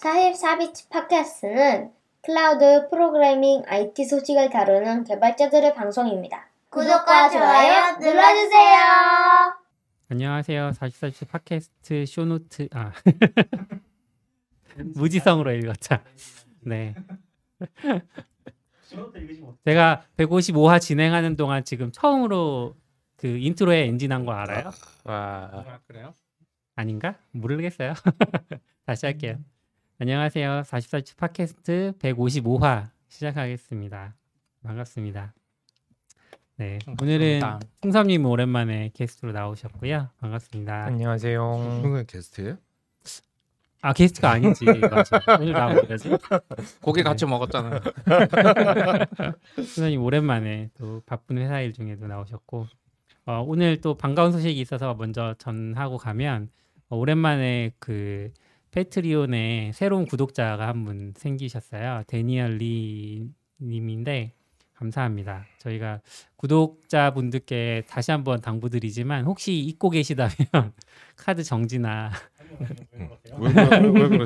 44BITS 팟캐스트는 클라우드 프로그래밍 IT 소식을 다루는 개발자들의 방송입니다. 구독과 좋아요 눌러주세요. 안녕하세요. 44주 팟캐스트 쇼노트 아 무지성으로 읽었다. 네. 제가 155화 진행하는 동안 지금 처음으로 그 인트로에 엔지 낸 거 알아요? 와 그래요? 아닌가? 모르겠어요. 다시 할게요. 안녕하세요. 44주 팟캐스트 155화 시작하겠습니다. 반갑습니다. 네, 오늘은 홍삼님 오랜만에 게스트로 나오셨고요. 반갑습니다. 안녕하세요. 형은 게스트예요? 아 게스트가 아니지. 맞아. 오늘 거지. 고기 같이 먹었잖아요. 선생님 오랜만에 또 바쁜 회사 일 중에도 나오셨고 어, 오늘 또 반가운 소식이 있어서 먼저 전하고 가면 어, 오랜만에 그 페트리온에 새로운 구독자가 한 분 생기셨어요. 데니얼 리 님인데 감사합니다. 저희가 구독자분들께 다시 한번 당부드리지만 혹시 잊고 계시다면 카드 정지나?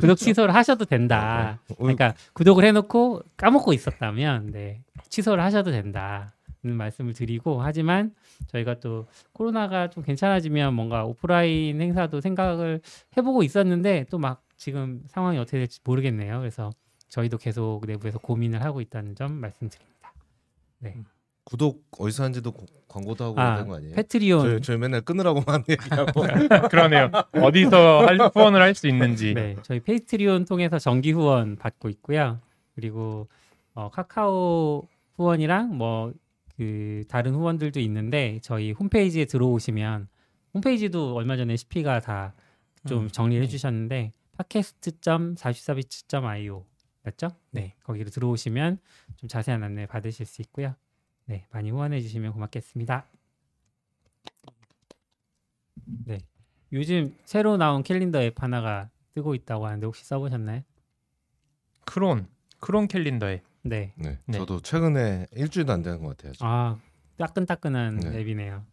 구독 취소를 하셔도 된다. 왜- 그러니까 구독을 해놓고 까먹고 있었다면 네, 취소를 하셔도 된다는 말씀을 드리고 하지만 저희가 또 코로나가 좀 괜찮아지면 뭔가 오프라인 행사도 생각을 해보고 있었는데 또 막 지금 상황이 어떻게 될지 모르겠네요. 그래서 저희도 계속 내부에서 고민을 하고 있다는 점 말씀드립니다. 구독 어디서 하는지도 고- 광고도 하고 아, 그런 거 아니에요? Patreon 저희, 저희 맨날 끊으라고만 얘기하고 그러네요. 어디서 할, 후원을 할 수 있는지. 네, 저희 Patreon 통해서 정기 후원 받고 있고요. 그리고 어, 카카오 후원이랑 뭐 그 다른 후원들도 있는데 저희 홈페이지에 들어오시면 홈페이지도 얼마 전에 CP가 다좀 음. 정리해 주셨는데 팟캐스트.44비치.io 맞죠? 네, 거기로 들어오시면 좀 자세한 안내 받으실 수 있고요. 네, 많이 후원해 주시면 고맙겠습니다. 네, 요즘 새로 나온 캘린더 앱 하나가 뜨고 있다고 하는데 혹시 써보셨나요? 크론 크론 캘린더에 네. 네, 네. 저도 최근에 일주일도 안 되는 것 같아요. 지금. 아 따끈따끈한 네. 앱이네요.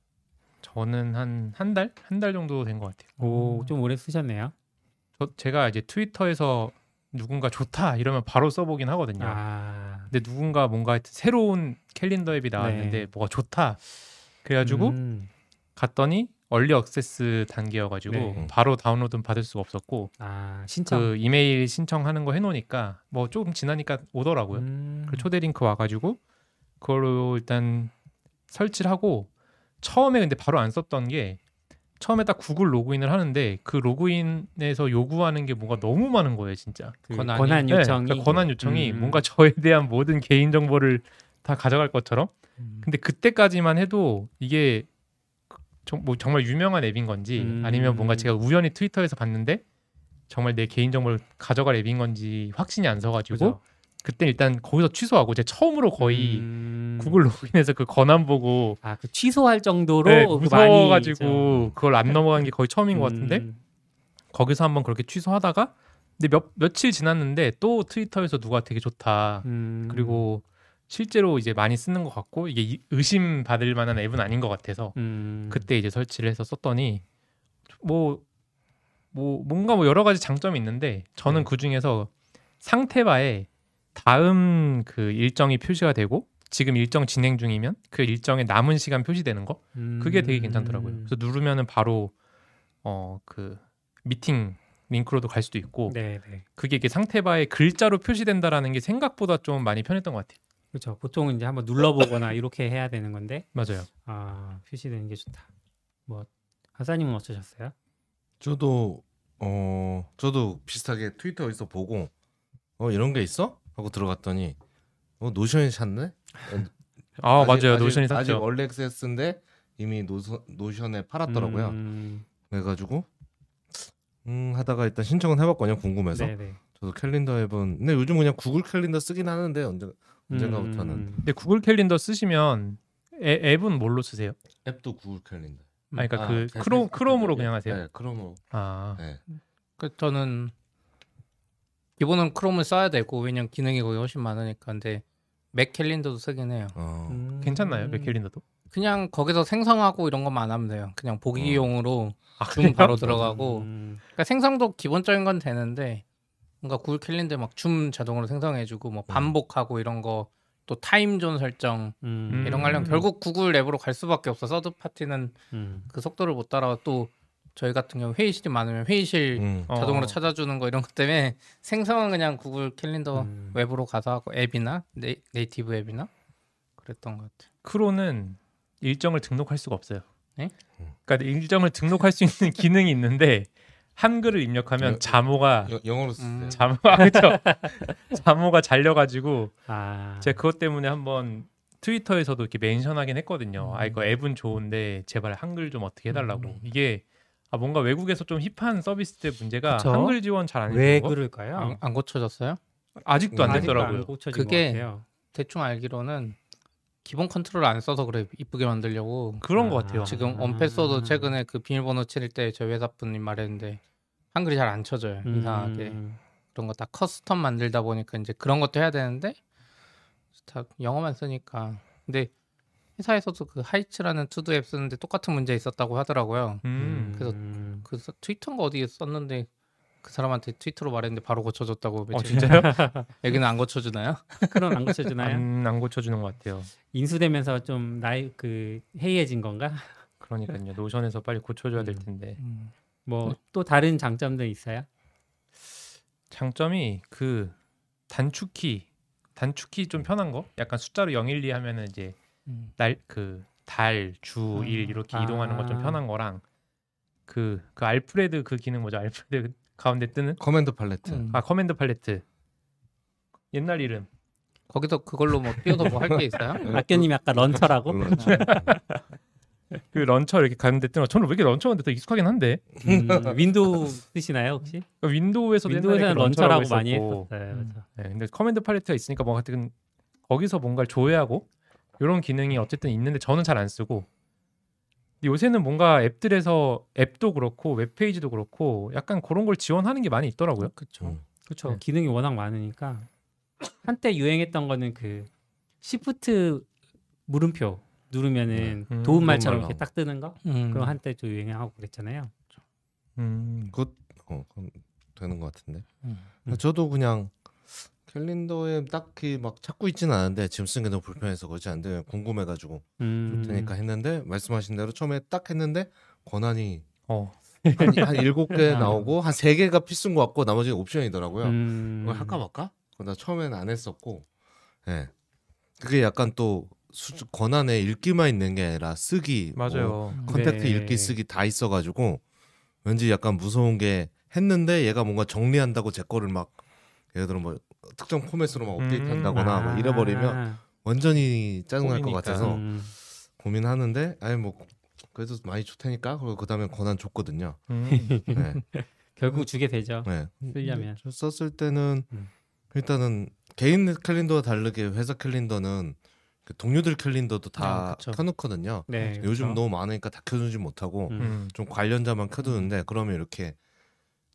저는 한 한 달 한 달 정도 된 것 같아요. 오, 좀 오래 쓰셨네요. 저 제가 이제 트위터에서 누군가 좋다 이러면 바로 써보긴 하거든요. 아, 근데 누군가 뭔가 하여튼 새로운 캘린더 앱이 나왔는데 네. 뭐가 좋다. 그래가지고 음, 갔더니 early access 단계여가지고 네. 바로 다운로드는 받을 수가 없었고 아 신청. 그 이메일 신청하는 거 해놓으니까 뭐 조금 지나니까 오더라고요. 음, 그 초대 링크 와가지고 그걸로 일단 설치를 하고 처음에 근데 바로 안 썼던 게 처음에 딱 구글 로그인을 하는데 그 로그인에서 요구하는 게 뭔가 너무 많은 거예요 진짜 그 권한이? 권한 네, 요청이 그러니까 권한 요청이 음. 뭔가 저에 대한 모든 개인 정보를 다 가져갈 것처럼 음. 근데 그때까지만 해도 이게 정, 뭐 정말 유명한 앱인 건지 음. 아니면 뭔가 제가 우연히 트위터에서 봤는데 정말 내 개인 정보를 가져갈 앱인 건지 확신이 안 서가지고 그죠? 그때 일단 거기서 취소하고 제가 처음으로 거의 음, 구글 로그인해서 그 권한 보고 아, 그 취소할 정도로 네, 그 무서워가지고 많이 그걸 안 넘어간 게 거의 처음인 것 같은데 음, 거기서 한번 그렇게 취소하다가 근데 몇 며칠 지났는데 또 트위터에서 누가 되게 좋다 음, 그리고 실제로 이제 많이 쓰는 것 같고 이게 이- 의심 받을 만한 앱은 아닌 것 같아서 음, 그때 이제 설치를 해서 썼더니 뭐 뭐 뭔가 뭐 여러 가지 장점이 있는데 저는 네. 그 중에서 상태바에 다음 그 일정이 표시가 되고 지금 일정 진행 중이면 그 일정에 남은 시간 표시되는 거 그게 되게 괜찮더라고요. 음, 그래서 누르면은 바로 어 그 미팅 링크로도 갈 수도 있고 네, 네. 그게 이게 상태바에 글자로 표시된다라는 게 생각보다 좀 많이 편했던 것 같아요. 그렇죠. 보통은 이제 한번 눌러보거나 이렇게 해야 되는 건데 맞아요. 아 표시되는 게 좋다. 뭐 하사님은 어떠셨어요? 저도 어 저도 비슷하게 트위터 어디서 보고 어 이런 게 있어? 하고 들어갔더니 어 노션이 샀네? 아 아직- 맞아요. 아직- 노션이 아직 샀죠. early access인데 이미 노선, 노션에 팔았더라고요. 음, 그래가지고 음 하다가 일단 신청은 해봤거든요. 궁금해서. 네, 네. 저도 캘린더 앱은 근데 요즘 그냥 구글 캘린더 쓰긴 하는데 언제 언젠가부터는 음, 근데 구글 캘린더 쓰시면 애- 앱은 뭘로 쓰세요? 앱도 구글 캘린더. 아, 그러니까 아, 그 네, 크롬 네, 크롬으로 네, 그냥 하세요. 네, 크롬으로. 아, 네. 그 저는 기본은 크롬을 써야 되고 왜냐면 기능이 거기 훨씬 많으니까 근데 맥 캘린더도 쓰긴 해요. 어. 음. 괜찮나요? 맥 캘린더도? 그냥 거기서 생성하고 이런 것만 안 하면 돼요. 그냥 보기용으로 아, 줌 바로 들어가고 음, 그러니까 생성도 기본적인 건 되는데 뭔가 구글 캘린더 막 줌 자동으로 생성해주고 뭐 반복하고 이런 거 또 time zone 설정 음. 이런 거 하려면 결국 구글 앱으로 갈 수밖에 없어 서드 파티는 음. 그 속도를 못 따라 또 저희 같은 경우 회의실이 많으면 회의실 음. 어. 자동으로 찾아주는 거 이런 것 때문에 생성은 그냥 구글 캘린더 음. 웹으로 가서 하고 앱이나 네이, native 앱이나 그랬던 것 같아요. 크론은 일정을 등록할 수가 없어요. 네? 그러니까 일정을 등록할 수 있는 기능이 있는데 한글을 입력하면 여- 자모가 여- 영어로 쓰세요. 음. 자모가 그렇죠. 자모가 잘려가지고 아. 제가 그것 때문에 한번 트위터에서도 이렇게 멘션하긴 했거든요. 아 이거 앱은 좋은데 제발 한글 좀 어떻게 해달라고. 음. 이게 아 뭔가 외국에서 좀 힙한 서비스들 문제가 그쵸. 한글 지원 잘 안 왜 그럴까요? 안, 안 고쳐졌어요? 아직도 안 음. 아직도 됐더라고요. 안 고쳐진 그게 것 같아요. 대충 알기로는 기본 컨트롤 안 써서 그래 이쁘게 만들려고 그런 아. 것 같아요. 지금 원패스도 최근에 그 비밀번호 칠 때 저희 회사 분님 말했는데 한글이 잘 안 쳐져요 이상하게 음. 그런 거 다 custom 만들다 보니까 이제 그런 것도 해야 되는데 다 영어만 쓰니까 근데 회사에서도 그 하이츠라는 to-do 앱 쓰는데 똑같은 문제 있었다고 하더라고요 음. 그래서 음. 그 트위터인가 어디에 썼는데 그 사람한테 트위터로 말했는데 바로 고쳐줬다고 어 진짜요? 여기는 안 고쳐주나요? 그런 안 고쳐주나요? 안, 안 고쳐주는 것 같아요. 인수되면서 좀 나이 그 해이해진 건가? 그러니까요. 노션에서 빨리 고쳐줘야 될 음. 텐데 뭐또 다른 장점도 있어요? 장점이 그 단축키 단축키 좀 편한 거? 약간 숫자로 0, 1, 2 하면은 이제 음. 날그 달, 주, 아. 일 이렇게 아. 이동하는 거좀 편한 거랑 그그 알프레드 그 기능 뭐죠? 알프레드 가운데 뜨는 command palette. 음. 아 command palette 옛날 이름 거기서 그걸로 뭐 띄워서 뭐 할 게 있어요? 학교님이 아까 launcher라고? 물론. 그 launcher 이렇게 가운데 뜨는 거 저는 왜 이렇게 launcher인데 더 익숙하긴 한데 음, 윈도우 쓰시나요 혹시? 그러니까 윈도우에서도 옛날에 윈도우에서는 그 launcher라고 launcher라고 많이. 했었어요. 음. 그래서. 네, 근데 command palette가 있으니까 뭐 하여튼 거기서 뭔가를 조회하고 이런 기능이 어쨌든 있는데 저는 잘 안 쓰고 요새는 뭔가 앱들에서 앱도 그렇고 웹페이지도 그렇고 약간 그런 걸 지원하는 게 많이 있더라고요. 그렇죠. 음. 그렇죠. 네. 기능이 워낙 많으니까 한때 유행했던 거는 그 시프트 물음표 누르면은 네. 음, 도움말처럼 도움말 이렇게 딱 뜨는 거 음. 그거 한때 좀 유행하고 그랬잖아요. 음. 그것 어, 되는 것 같은데. 음. 음. 저도 그냥 캘린더에 딱히 막 찾고 있지는 않은데 지금 쓰는 게 너무 불편해서 그렇지 않은데 궁금해가지고 음. 좋다니까 했는데 말씀하신 대로 처음에 딱 했는데 권한이 어. 한, 한 일곱 개 아. 나오고 한 세 개가 필수인 것 같고 나머지는 옵션이더라고요. 음. 이걸 할까 말까? 나 처음에는 안 했었고, 예. 그게 약간 또 수, 권한에 읽기만 있는 게 아니라 쓰기, 뭐 맞아요. contact 네. 읽기 쓰기 다 있어가지고 왠지 약간 무서운 게 했는데 얘가 뭔가 정리한다고 제 거를 막 예를 들어 뭐 특정 포맷으로 막 업데이트한다거나 아. 뭐 잃어버리면 완전히 짜증날 것. 같아서 음. 고민하는데 아니 뭐 그래도 많이 좋다니까 그리고 그 다음에 권한 줬거든요. 음. 네. 결국 주게 되죠. 네. 쓰려면. 저 썼을 때는 음. 일단은 개인 캘린더와 다르게 회사 캘린더는 그 동료들 캘린더도 다 아. 켜놓거든요. 네. 요즘 그렇죠. 너무 많으니까 다 켜두지 못하고 음. 음. 좀 관련자만 켜두는데 그러면 이렇게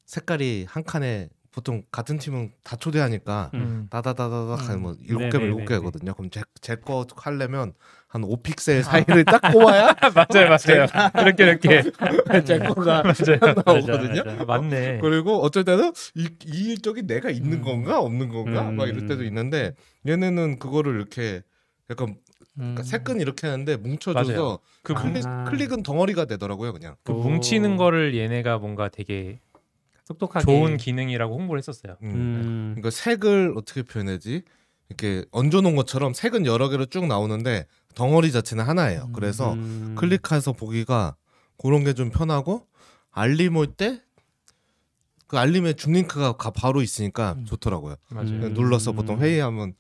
색깔이 한 칸에 보통 같은 팀은 다 초대하니까 음. 다다다다닥 음. 뭐 일곱. 개면 일곱 개거든요. 그럼 제제거 하려면 한 5픽셀 사이를 딱 꼽아야 맞아요, 맞아요. 이렇게 이렇게 제 거가. 나오거든요. 맞아, 맞아. 아, 맞네. 그리고 어쩔 때는 이, 이 일정이 내가 있는 음. 건가 없는 건가 음. 막 이럴 때도 있는데 얘네는 그거를 이렇게 약간 음. 그러니까 색끈 이렇게 하는데 뭉쳐줘서 맞아요. 그, 아. 뭉, 클릭, 클릭은 덩어리가 되더라고요 그냥. 그 오. 뭉치는 거를 얘네가 뭔가 되게 똑똑하게 좋은 기능이라고 홍보를 했었어요. 음. 음. 그러니까 색을 어떻게 표현하지? 이렇게 얹어놓은 것처럼 색은 여러 개로 쭉 나오는데 덩어리 자체는 하나예요. 음. 그래서 음. 클릭해서 보기가 그런 게 좀 편하고 알림 올 때 그 알림에 줌링크가 가- 바로 있으니까 음. 좋더라고요. 맞아요. 음. 눌러서 보통 회의하면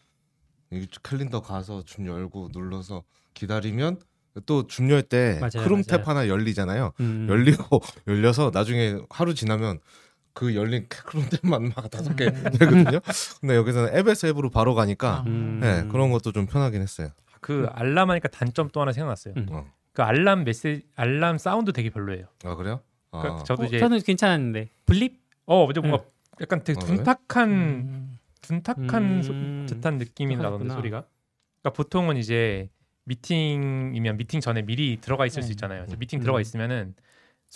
이 캘린더 가서 줌 열고 눌러서 기다리면 또 줌열 때 맞아요, 크롬 맞아요. 탭 하나 열리잖아요. 음. 열리고 열려서 나중에 하루 지나면 그 열린 크롬 탭만 막 다섯 개 음. 되거든요. 근데 여기서는 앱에서 앱으로 바로 가니까 음. 네, 그런 것도 좀 편하긴 했어요. 그 알람 하니까 단점 또 하나 생각났어요. 음. 어. 그 알람 메시지 알람 사운드 되게 별로예요. 아 그래요? 그러니까 아, 저도 어, 이제 저는 괜찮았는데 블립 어 먼저 뭔가 약간 되게 아, 그래? 둔탁한 음. 둔탁한 소- 음. 듯한 느낌이. 나던데 소리가. 그러니까 보통은 이제 미팅이면 미팅 전에 미리 들어가 있을 수 음. 있잖아요. 그래서 음. 미팅 들어가 있으면은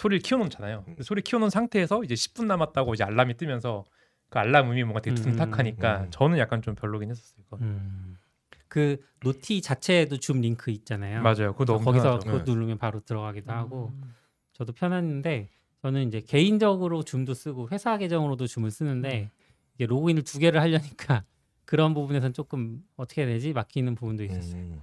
소리를 키워놓잖아요. 음. 소리 키워놓은 상태에서 이제 10분 남았다고 이제 알람이 뜨면서 그 알람 음이 뭔가 되게 음, 둔탁하니까 음. 저는 약간 좀 별로긴 했었어요. 이거. 음. 그 noti 자체에도 줌 링크 있잖아요. 맞아요. 그거 너무 거기서. 그거 네. 누르면 바로 들어가기도 하고 저도 편했는데 저는 이제 개인적으로 줌도 쓰고 회사 계정으로도 줌을 쓰는데 이게 로그인을 두 개를 하려니까 그런 부분에선 조금 어떻게 해야 되지 막히는 부분도 있었어요.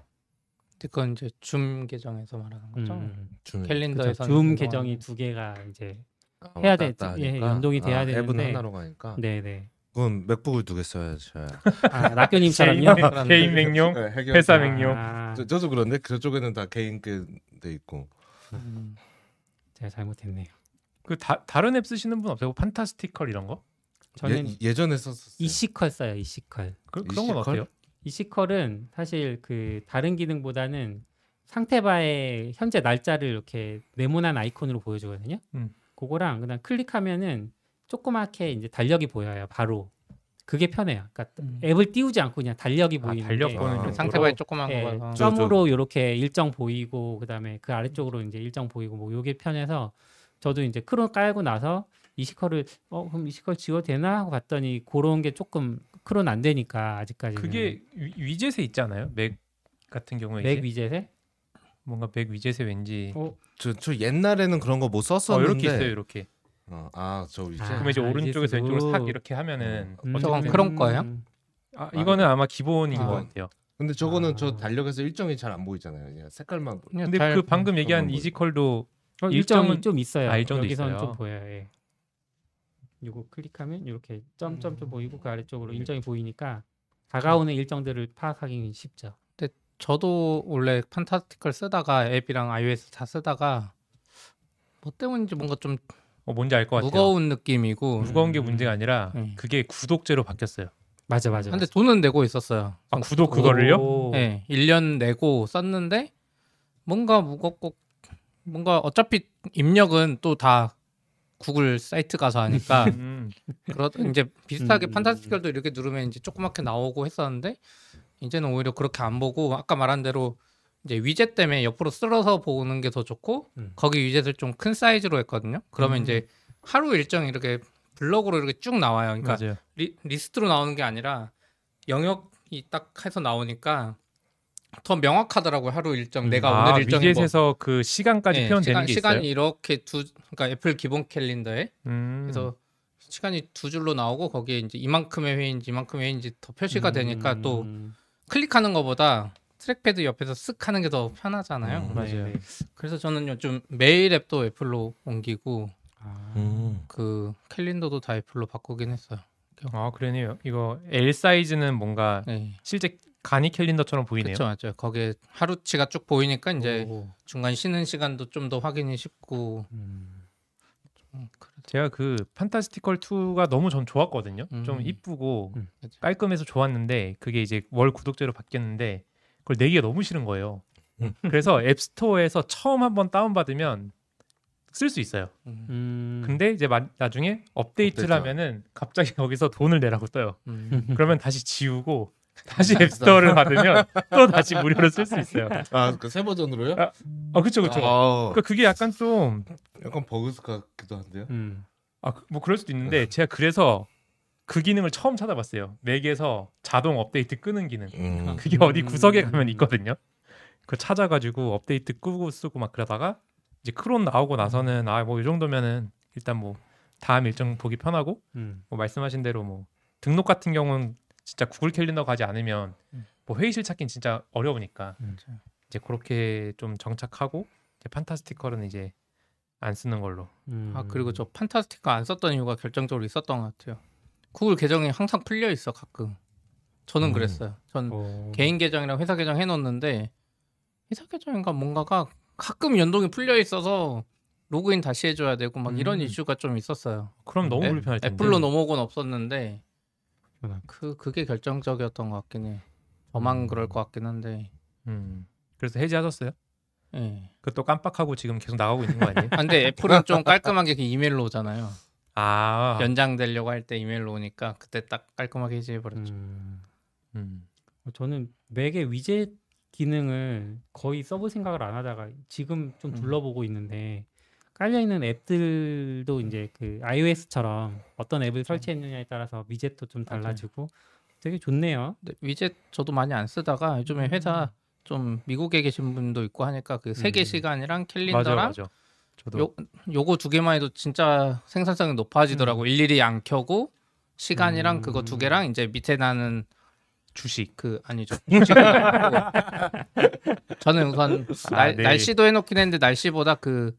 음, 그건 이제 줌 계정에서 말하는 거죠. 음. 좀 캘린더에서 줌 계정이 두 개가 이제 아, 해야 왔다 돼. 갔다 예, 하니까. 연동이 돼야 아, 앱은 되는데. 하나로 가니까. 네 네. 그건 맥북을 두 개 써야죠. 아, 낙교님처럼요. 개인, 개인 맹용, 네, 해결- 회사 맹용. 아, 저, 저도 그런데 그쪽에는 다 개인 게돼 있고. 음. 제가 잘못했네요. 그 다, 다른 앱 쓰시는 분 없어요? 판타스티컬 이런 거? 저는 예, 예전에 썼었어요. 이시컬 써요. 이시컬. 그, 그런 건 이시컬? 어때요? 이 시컬은 사실 그 다른 기능보다는 상태바의 현재 날짜를 이렇게 네모난 아이콘으로 보여주거든요. 음. 그거랑 그냥 클릭하면은 조그맣게 이제 달력이 보여요. 바로 그게 편해요. 그러니까 음. 앱을 띄우지 않고 그냥 달력이 아, 보이는 달력 게 보는 아? 상태바에 조그만 예, 저- 점으로 이렇게 일정 보이고 그다음에 그 아래쪽으로 이제 일정 보이고 뭐 요게 편해서 저도 이제 크롬 깔고 나서 이시컬을 어 그럼 이시컬 지워도 되나 하고 봤더니 그런 게 조금 크롬 안 되니까 아직까지는 그게 위- 위젯에 있지 않아요? 맥 같은 경우에 맥 이제 위젯에 뭔가 맥 위젯에 왠지 어, 저, 저 옛날에는 그런 거못 어, 썼었는데. 이렇게 있어요 이렇게 어, 아, 저 위젯. 아. 그러면 이제 오른쪽에서 위젯으로. 왼쪽으로 싹 이렇게 하면은 음, 어떻게 저건 보면- 크롬 거예요? 아, 이거는 아마 기본인 아. 것 같아요 근데 저거는 아. 저 달력에서 일정이 잘 안 보이잖아요. 그냥 색깔만 보여. 그냥 근데 잘- 그 방금 얘기한 그건 뭐- 이지컬도 어, 일정이 일정은- 좀 있어요. 아, 일정도 여기서는 있어요? 좀 보여요. 예. 이거 클릭하면 이렇게 점점 좀 보이고 그 아래쪽으로 일정이 보이니까 다가오는 일정들을 파악하기 쉽죠. 저도 원래 판타스티컬 쓰다가 앱이랑 iOS 다 쓰다가 뭐 때문인지 뭔가 좀 어, 뭔지 알 것 같아요 무거운 느낌이고 무거운 게 문제가 아니라 음. 그게 구독제로 바뀌었어요 맞아 맞아. 근데 돈은 내고 있었어요. 아 구독 그거를요? 오. 네, 1년 내고 썼는데 뭔가 무겁고 뭔가 어차피 입력은 또 다 구글 사이트 가서 하니까 음. 그러 이제 비슷하게 음. 판타스티컬도 이렇게 누르면 이제 조그맣게 나오고 했었는데 이제는 오히려 그렇게 안 보고 아까 말한 대로 이제 위젯 때문에 옆으로 쓸어서 보는 게 더 좋고 음. 거기 위젯을 좀 큰 사이즈로 했거든요. 그러면 음. 이제 하루 일정이 이렇게 블럭으로 이렇게 쭉 나와요. 그러니까 맞아요 리, 리스트로 나오는 게 아니라 영역이 딱 해서 나오니까 더 명확하더라고요. 하루 일정 음. 내가 아 오늘 일정이 뭐 위젯에서 그 시간까지 네, 표현되는 시간, 게 시간이 있어요? 이렇게 두 그러니까 애플 기본 캘린더에 음. 그래서 시간이 두 줄로 나오고 거기에 이제 이만큼의 회인지 이만큼의 회인지 더 표시가 되니까 또 음. 클릭하는 것보다 trackpad 옆에서 쓱 하는 게 더 편하잖아요. 음, 맞아요. 네, 네. 그래서 저는 요즘 메일 앱도 애플로 옮기고 아, 음. 그 캘린더도 다 애플로 바꾸긴 했어요. 아 그러네요 이거 L 사이즈는 뭔가 네. 실제 간이 캘린더처럼 보이네요 그렇죠, 맞죠. 거기에 하루치가 쭉 보이니까 이제 오. 중간 쉬는 시간도 좀 더 확인이 쉽고 음. 음, 그래. 제가 그 판타스티컬 2가 너무 전 좋았거든요. 좀 음. 이쁘고 음. 깔끔해서 좋았는데 그게 이제 월 구독제로 바뀌었는데 그걸 내기가 너무 싫은 거예요. 음. 그래서 앱스토어에서 처음 한번 다운 받으면 쓸 수 있어요. 음. 음. 근데 이제 마- 나중에 업데이트를 업데이트. 하면은 갑자기 거기서 돈을 내라고 떠요. 음. 그러면 다시 지우고 다시 앱스토어를 받으면 또 다시 무료로 쓸 수 있어요. 아, 그 새 버전으로요? 아, 아 그렇죠, 그렇죠. 아, 그러니까 그게 약간 좀 약간 버그 같기도 한데요. 음. 아, 그- 뭐 그럴 수도 있는데 제가 그래서 그 기능을 처음 찾아봤어요. 맥에서 자동 업데이트 끄는 기능. 음. 그게 어디 음. 구석에 가면 있거든요. 그거 찾아가지고 업데이트 끄고 쓰고 막 그러다가 이제 크론 나오고 나서는 아 뭐 이 정도면은 일단 뭐 다음 일정 보기 편하고 음. 뭐 말씀하신 대로 뭐 등록 같은 경우는 진짜 구글 캘린더 가지 않으면 음. 뭐 회의실 찾긴 진짜 어려우니까 음. 이제 그렇게 좀 정착하고 이제 판타스티컬은 이제 안 쓰는 걸로. 음. 아 그리고 저 판타스티커 안 썼던 이유가 결정적으로 있었던 것 같아요. 구글 계정이 항상 풀려 있어 가끔. 저는 음. 그랬어요. 전 오. 개인 계정이랑 회사 계정 해놓는데 회사 계정인가 뭔가가 가끔 연동이 풀려 있어서 로그인 다시 해줘야 되고 막 이런 음. 이슈가 좀 있었어요. 그럼 너무 애- 불편할 텐데. 애플로 넘어오곤 없었는데. 그 그게 결정적이었던 것 같긴 해. 저만 음. 그럴 것 같긴 한데. 음. 그래서 해지하셨어요? 예. 그것도 깜빡하고 지금 계속 나가고 있는 거 아니에요? 아, 근데 애플은 좀 깔끔하게 그 이메일로 오잖아요. 아. 연장되려고 할 때 이메일로 오니까 그때 딱 깔끔하게 해지해 버렸죠. 음. 음. 어, 저는 맥의 위젯 기능을 거의 써볼 생각을 안 하다가 지금 좀 음. 둘러보고 있는데 깔려 있는 앱들도 이제 그 iOS처럼 어떤 앱을 설치했느냐에 따라서 위젯도 좀 달라지고 되게 좋네요. 근데 위젯 저도 많이 안 쓰다가 요즘에 회사 좀 미국에 계신 분도 있고 하니까 그 세계 음. 시간이랑 맞아요, 캘린더랑 맞아. 저도 요 요거 두 개만 해도 진짜 생산성이 높아지더라고. 일일이 안 켜고 시간이랑 음. 그거 두 개랑 이제 밑에 나는 주식. 그 아니죠. 저는 우선 날, 네. 날씨도 해놓긴 했는데 날씨보다 그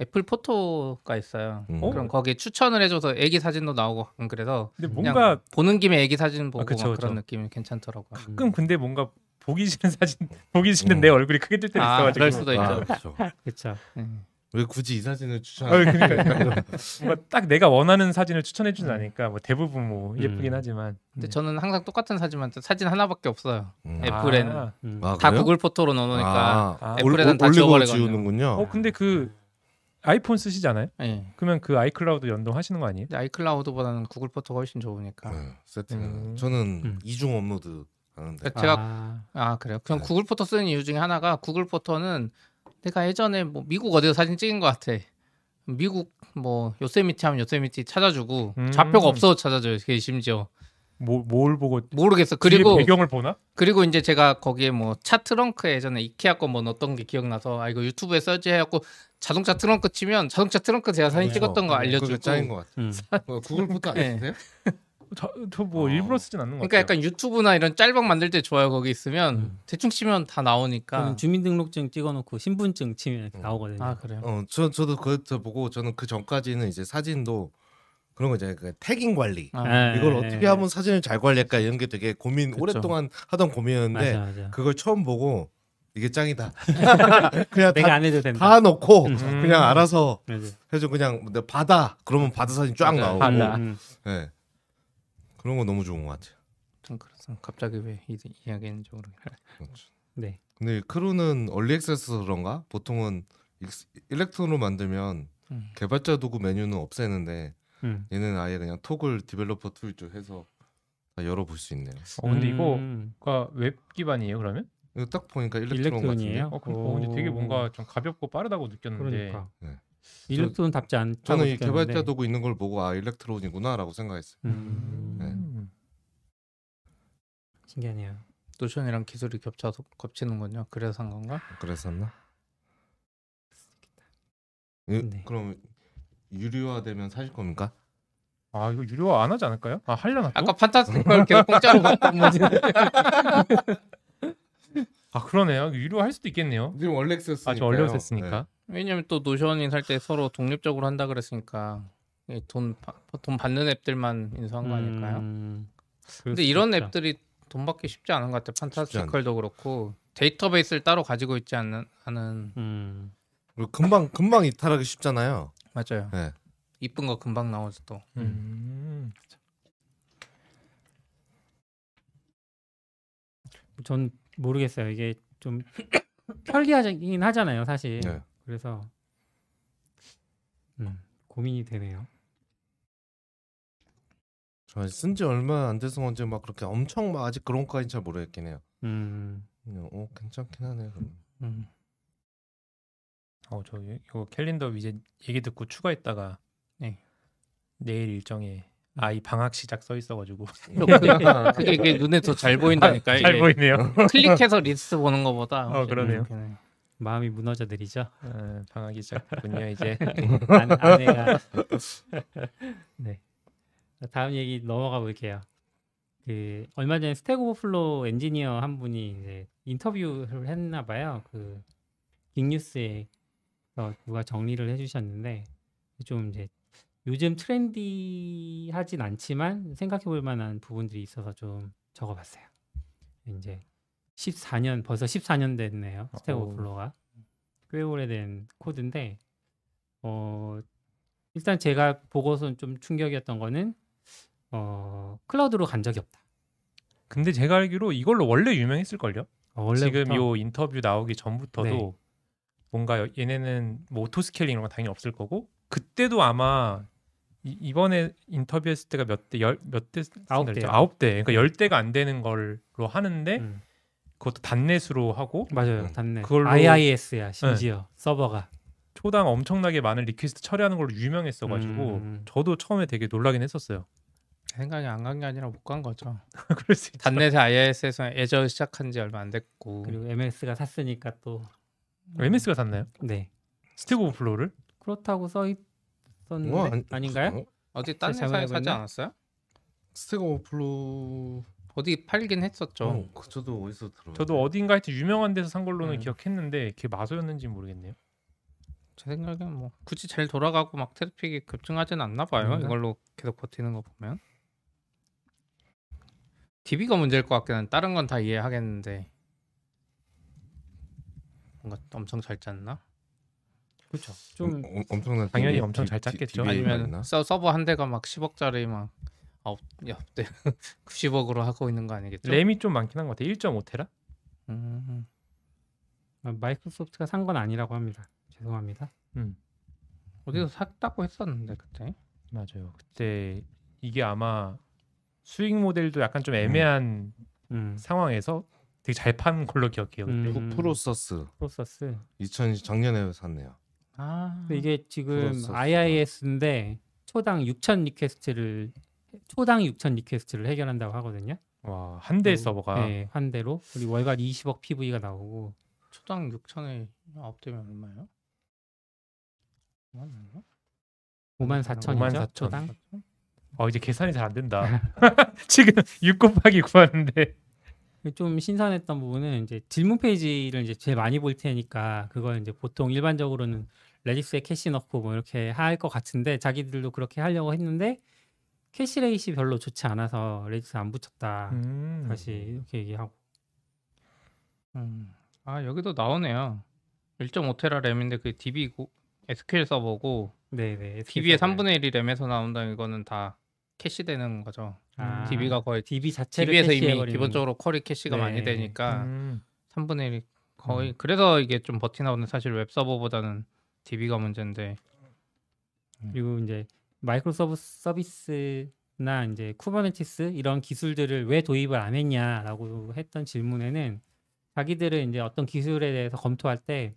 애플 포토가 있어요. 음. 어? 그럼 거기에 추천을 해줘서 애기 사진도 나오고 가끔 그래서 근데 그냥 뭔가 보는 김에 애기 사진 보고 아, 그쵸, 막 그쵸. 그런 느낌이 괜찮더라고요. 가끔 근데 뭔가 보기 싫은 사진, 보기 싫은 음. 내 얼굴이 크게 뜰 때도 아, 있어가지고. 그럴 수도 있죠. 아, 그렇죠. 그렇죠. 음. 왜 굳이 이 사진을 아, 추천하는 그러니까 뭔가 딱 내가 원하는 사진을 추천해주지 않으니까 뭐 대부분 뭐 예쁘긴 음. 하지만. 근데 네. 저는 항상 똑같은 사진만 떠- 사진 하나밖에 없어요. 음. 애플에는. 아, 음. 아, 다 그래요? 구글 포토로 넣어놓으니까. 아, 아, 올- 애플에는 다 올리고 지워버리거든요. 지우는군요. 어 근데 그 아이폰 쓰시잖아요. 예. 그러면 그 아이클라우드 연동하시는 거 아니에요? 근데 아이클라우드보다는 구글 포토가 훨씬 좋으니까. 네, 세팅. 음. 저는 음. 이중 업로드 하는데. 그러니까 제가 아, 아 그래요? 그냥 네. 구글 포토 쓰는 이유 중에 하나가 구글 포토는 내가 예전에 뭐 미국 어디서 사진 찍은 것 같아. 미국 뭐 요세미티 하면 요세미티 찾아주고 음. 좌표가 없어도 찾아줘요. 그게 심지어 뭐, 뭘 보고 모르겠어. 그리고 배경을 보나? 그리고 이제 제가 거기에 뭐 차 트렁크에 예전에 이케아 거뭐 넣었던 게 기억나서 아 이거 유튜브에 search해갖고 자동차 트렁크 치면 자동차 트렁크 제가 사진 그렇죠. 찍었던 거 그게 알려주고. 짱인 것 같아. 음. 어, 구글 포토 안 네. 쓰세요? 저뭐 어. 일부러 쓰진 않는 것 그러니까 같아요. 약간 유튜브나 이런 짤방 만들 때 좋아요. 거기 있으면 음. 대충 치면 다 나오니까. 저는 주민등록증 찍어놓고 신분증 치면 이렇게 음. 나오거든요. 아 그래요? 어, 저 저도 그거 보고 저는 그 전까지는 이제 사진도 그런 거 있잖아요. 그 태깅 관리. 아, 네. 이걸 어떻게 하면 사진을 잘 관리할까 이런 게 되게 고민 그쵸. 오랫동안 하던 고민이었는데 맞아 맞아. 그걸 처음 보고 이게 짱이다. 그냥 내가 다, 안 해도 된다. 다 넣고 음. 그냥 알아서 맞아. 해서 그냥 내 바다 그러면 바다 사진 쫙. 나오고. 바다. 음. 네. 그런 거 너무 좋은 것 같아요. 좀 그래서 갑자기 왜 이, 이야기는 좀 그렇죠. 네. 근데 Cron은 early access서 그런가? 보통은 Electron으로 만들면 음. 개발자 도구 메뉴는 없애는데 음. 얘는 아예 그냥 toggle developer tool 쪽 해서 다 열어볼 수 있네요. 어, 근데 음. 이거가 웹 기반이에요 그러면? 이거 딱 보니까 Electron Electron이에요? 같은데. 어, 그러니까 어, 근데 되게 오. 뭔가 좀 가볍고 빠르다고 느꼈는데 그러니까 네. 일렉트론 답지 않다고 저는 이 느꼈는데. 개발자 도구 있는 걸 보고 아 일렉트론이구나라고 생각했어요. 음. 네. 음. 신기하네요. 노션이랑 기술이 겹쳐서 겹치는군요. 그래서 한 건가? 그랬었나? 이- 네. 그럼 유료화되면 사실 겁니까? 아 이거 유료화 안 하지 않을까요? 아 하려나 또? 아까 판타스틱 걸 계속 공짜로 받던 거지. 아 그러네요 유료화 할 수도 있겠네요 지금 원래 액세스 아저 얼려 했으니까 왜냐면 또 노션이 살때 서로 독립적으로 한다 그랬으니까 돈, 바- 돈 받는 앱들만 인수한 거 아닐까요? 음. 근데 이런. 앱들이 돈 받기 쉽지 않은 것 같아. 판타스티컬도 그렇고 데이터베이스를 따로 가지고 있지 않는 않은 음. 금방 금방 이탈하기 쉽잖아요. 맞아요. 네. 이쁜 거 금방 나오죠 또. 음. 전 모르겠어요. 이게 좀 편리하긴 하잖아요, 사실. 네. 그래서 음, 고민이 되네요. 저쓴지 얼마 안 돼서 언제 막 그렇게 엄청 막 아직 그런 것까지는 잘 모르겠긴 해요. 음. 그냥 어 괜찮긴 하네. 그럼. 음. 어, 저 이- 이거 캘린더 이제 얘기 듣고 추가했다가 네. 내일 일정에 아 이 방학 시작 써 있어가지고 또 그- 그게, 그게 눈에 더 잘 보인다니까. 잘 이게 보이네요. 클릭해서 리스트 보는 것보다. 어, 그러네요. 이렇게 마음이 무너져 내리죠. 어, 방학이 시작됐군요 이제. 안, 아내가 네. 다음 얘기 넘어가 볼게요. 그 얼마 전에 Stack Overflow 엔지니어 한 분이 이제 인터뷰를 했나 봐요. 그 GeekNews에 어, 누가 정리를 해주셨는데 좀 이제 요즘 trendy하진 않지만 생각해 볼 만한 부분들이 있어서 좀 적어봤어요. 이제 14년 벌써 14년 됐네요. Stack 어우. Overflow가 꽤 오래된 코드인데 어 일단 제가 보고서 좀 충격이었던 거는 어 클라우드로 간 적이 없다. 근데 제가 알기로 이걸로 원래 유명했을 걸요. 어, 지금 요 인터뷰 나오기 전부터도 네. 뭔가 여- 얘네는 뭐 auto scaling 이런 거 당연히 없을 거고 그때도 아마 이, 번에 인터뷰했을 때가 몇 대 열 몇대 아홉 대요. 아홉 대 그러니까 열 대가 안 되는 걸로 하는데 음, 그것도 .NET으로 하고 맞아요. 음. .NET 그걸로- IIS야 심지어 서버가 초당 엄청나게 많은 request 처리하는 걸로 유명했어가지고 음. 저도 처음에 되게 놀라긴 했었어요. 생각이 안 간 게 아니라 못 간 거죠. 그럴 수 있죠. 단넷의 IIS에서 Azure 시작한 지 얼마 안 됐고 그리고 MS가 샀으니까 또 MS가 샀나요? 네. Stack Overflow를? 그렇다고 써 있 었는데 뭐 아니- 아닌가요? 어? 어디 딴 잘못 회사에 사지? 않았어요? Stack Overflow 어디 팔긴 했었죠. 어, 그 저도 어디서 들어 저도 어딘가 하여튼 유명한 데서 산 걸로는 음. 기억했는데 그게 마소였는지 모르겠네요. 제 생각엔 뭐 굳이 잘 돌아가고 막 트래픽이 급증하진 않나 봐요. 그런가? 이걸로 계속 버티는 거 보면. DB가 문제일 것 같긴 한 다른 건 다 이해하겠는데 뭔가 엄청 잘 짰나? 그렇죠. 좀 어, 엄청난 당연히 디- 엄청 디- 잘 디- 짰겠죠. DBA 가 아니면? 서, 서버 한 대가 막 10억짜리 막 아홉 대 90억으로 하고 있는 거 아니겠죠? 램이 좀 많긴 한 것 같아요. 1.5 테라? 음, 아, 마이크로소프트가 산 건 아니라고 합니다. 죄송합니다. 음. 어디서 샀다고 했었는데 그때. 맞아요. 그때 이게 아마 수익 모델도 약간 좀 애매한 음. 상황에서 되게 잘 판 걸로 기억해요. 음. 프- 프로서스 프로서스. 2000 작년에 샀네요. 아, 근데 이게 지금 Prosus가. IIS인데 초당 6천 request를 초당 6천 request를 해결한다고 하거든요. 와, 한대 그, 서버가 네, 한 대로. 그리고 월간 20억 PV가 나오고 초당 6천에 아홉 대면 얼마예요? 얼마인가? 5만 4천이죠. 54,000. 초당. 어 이제 계산이 잘 안 된다. 지금 6 곱하기 9 하는데 좀 신선했던 부분은 이제 질문 페이지를 이제 제일 많이 볼 테니까 그걸 이제 보통 일반적으로는 Redis에 캐시 넣고 뭐 이렇게 할 것 같은데 자기들도 그렇게 하려고 했는데 캐시 ratio 별로 좋지 않아서 Redis 안 붙였다. 음. 다시 이렇게 얘기하고 음. 아 여기도 나오네요. 1.5테라 램인데 그 DB 고, SQL 서버고 네네 DB의 3분의 1이 램에서 나온다 이거는 다 캐시되는 거죠. 아, DB가 거의 DB 자체를 DB에서 이미 기본적으로 query 캐시가 네. 많이 되니까 음. 3분의 1이 거의 그래서 이게 좀 버티나 보는 사실 웹 서버보다는 DB가 문제인데 그리고 이제 microservice나 이제 Kubernetes 이런 기술들을 왜 도입을 안 했냐라고 했던 질문에는 자기들은 이제 어떤 기술에 대해서 검토할 때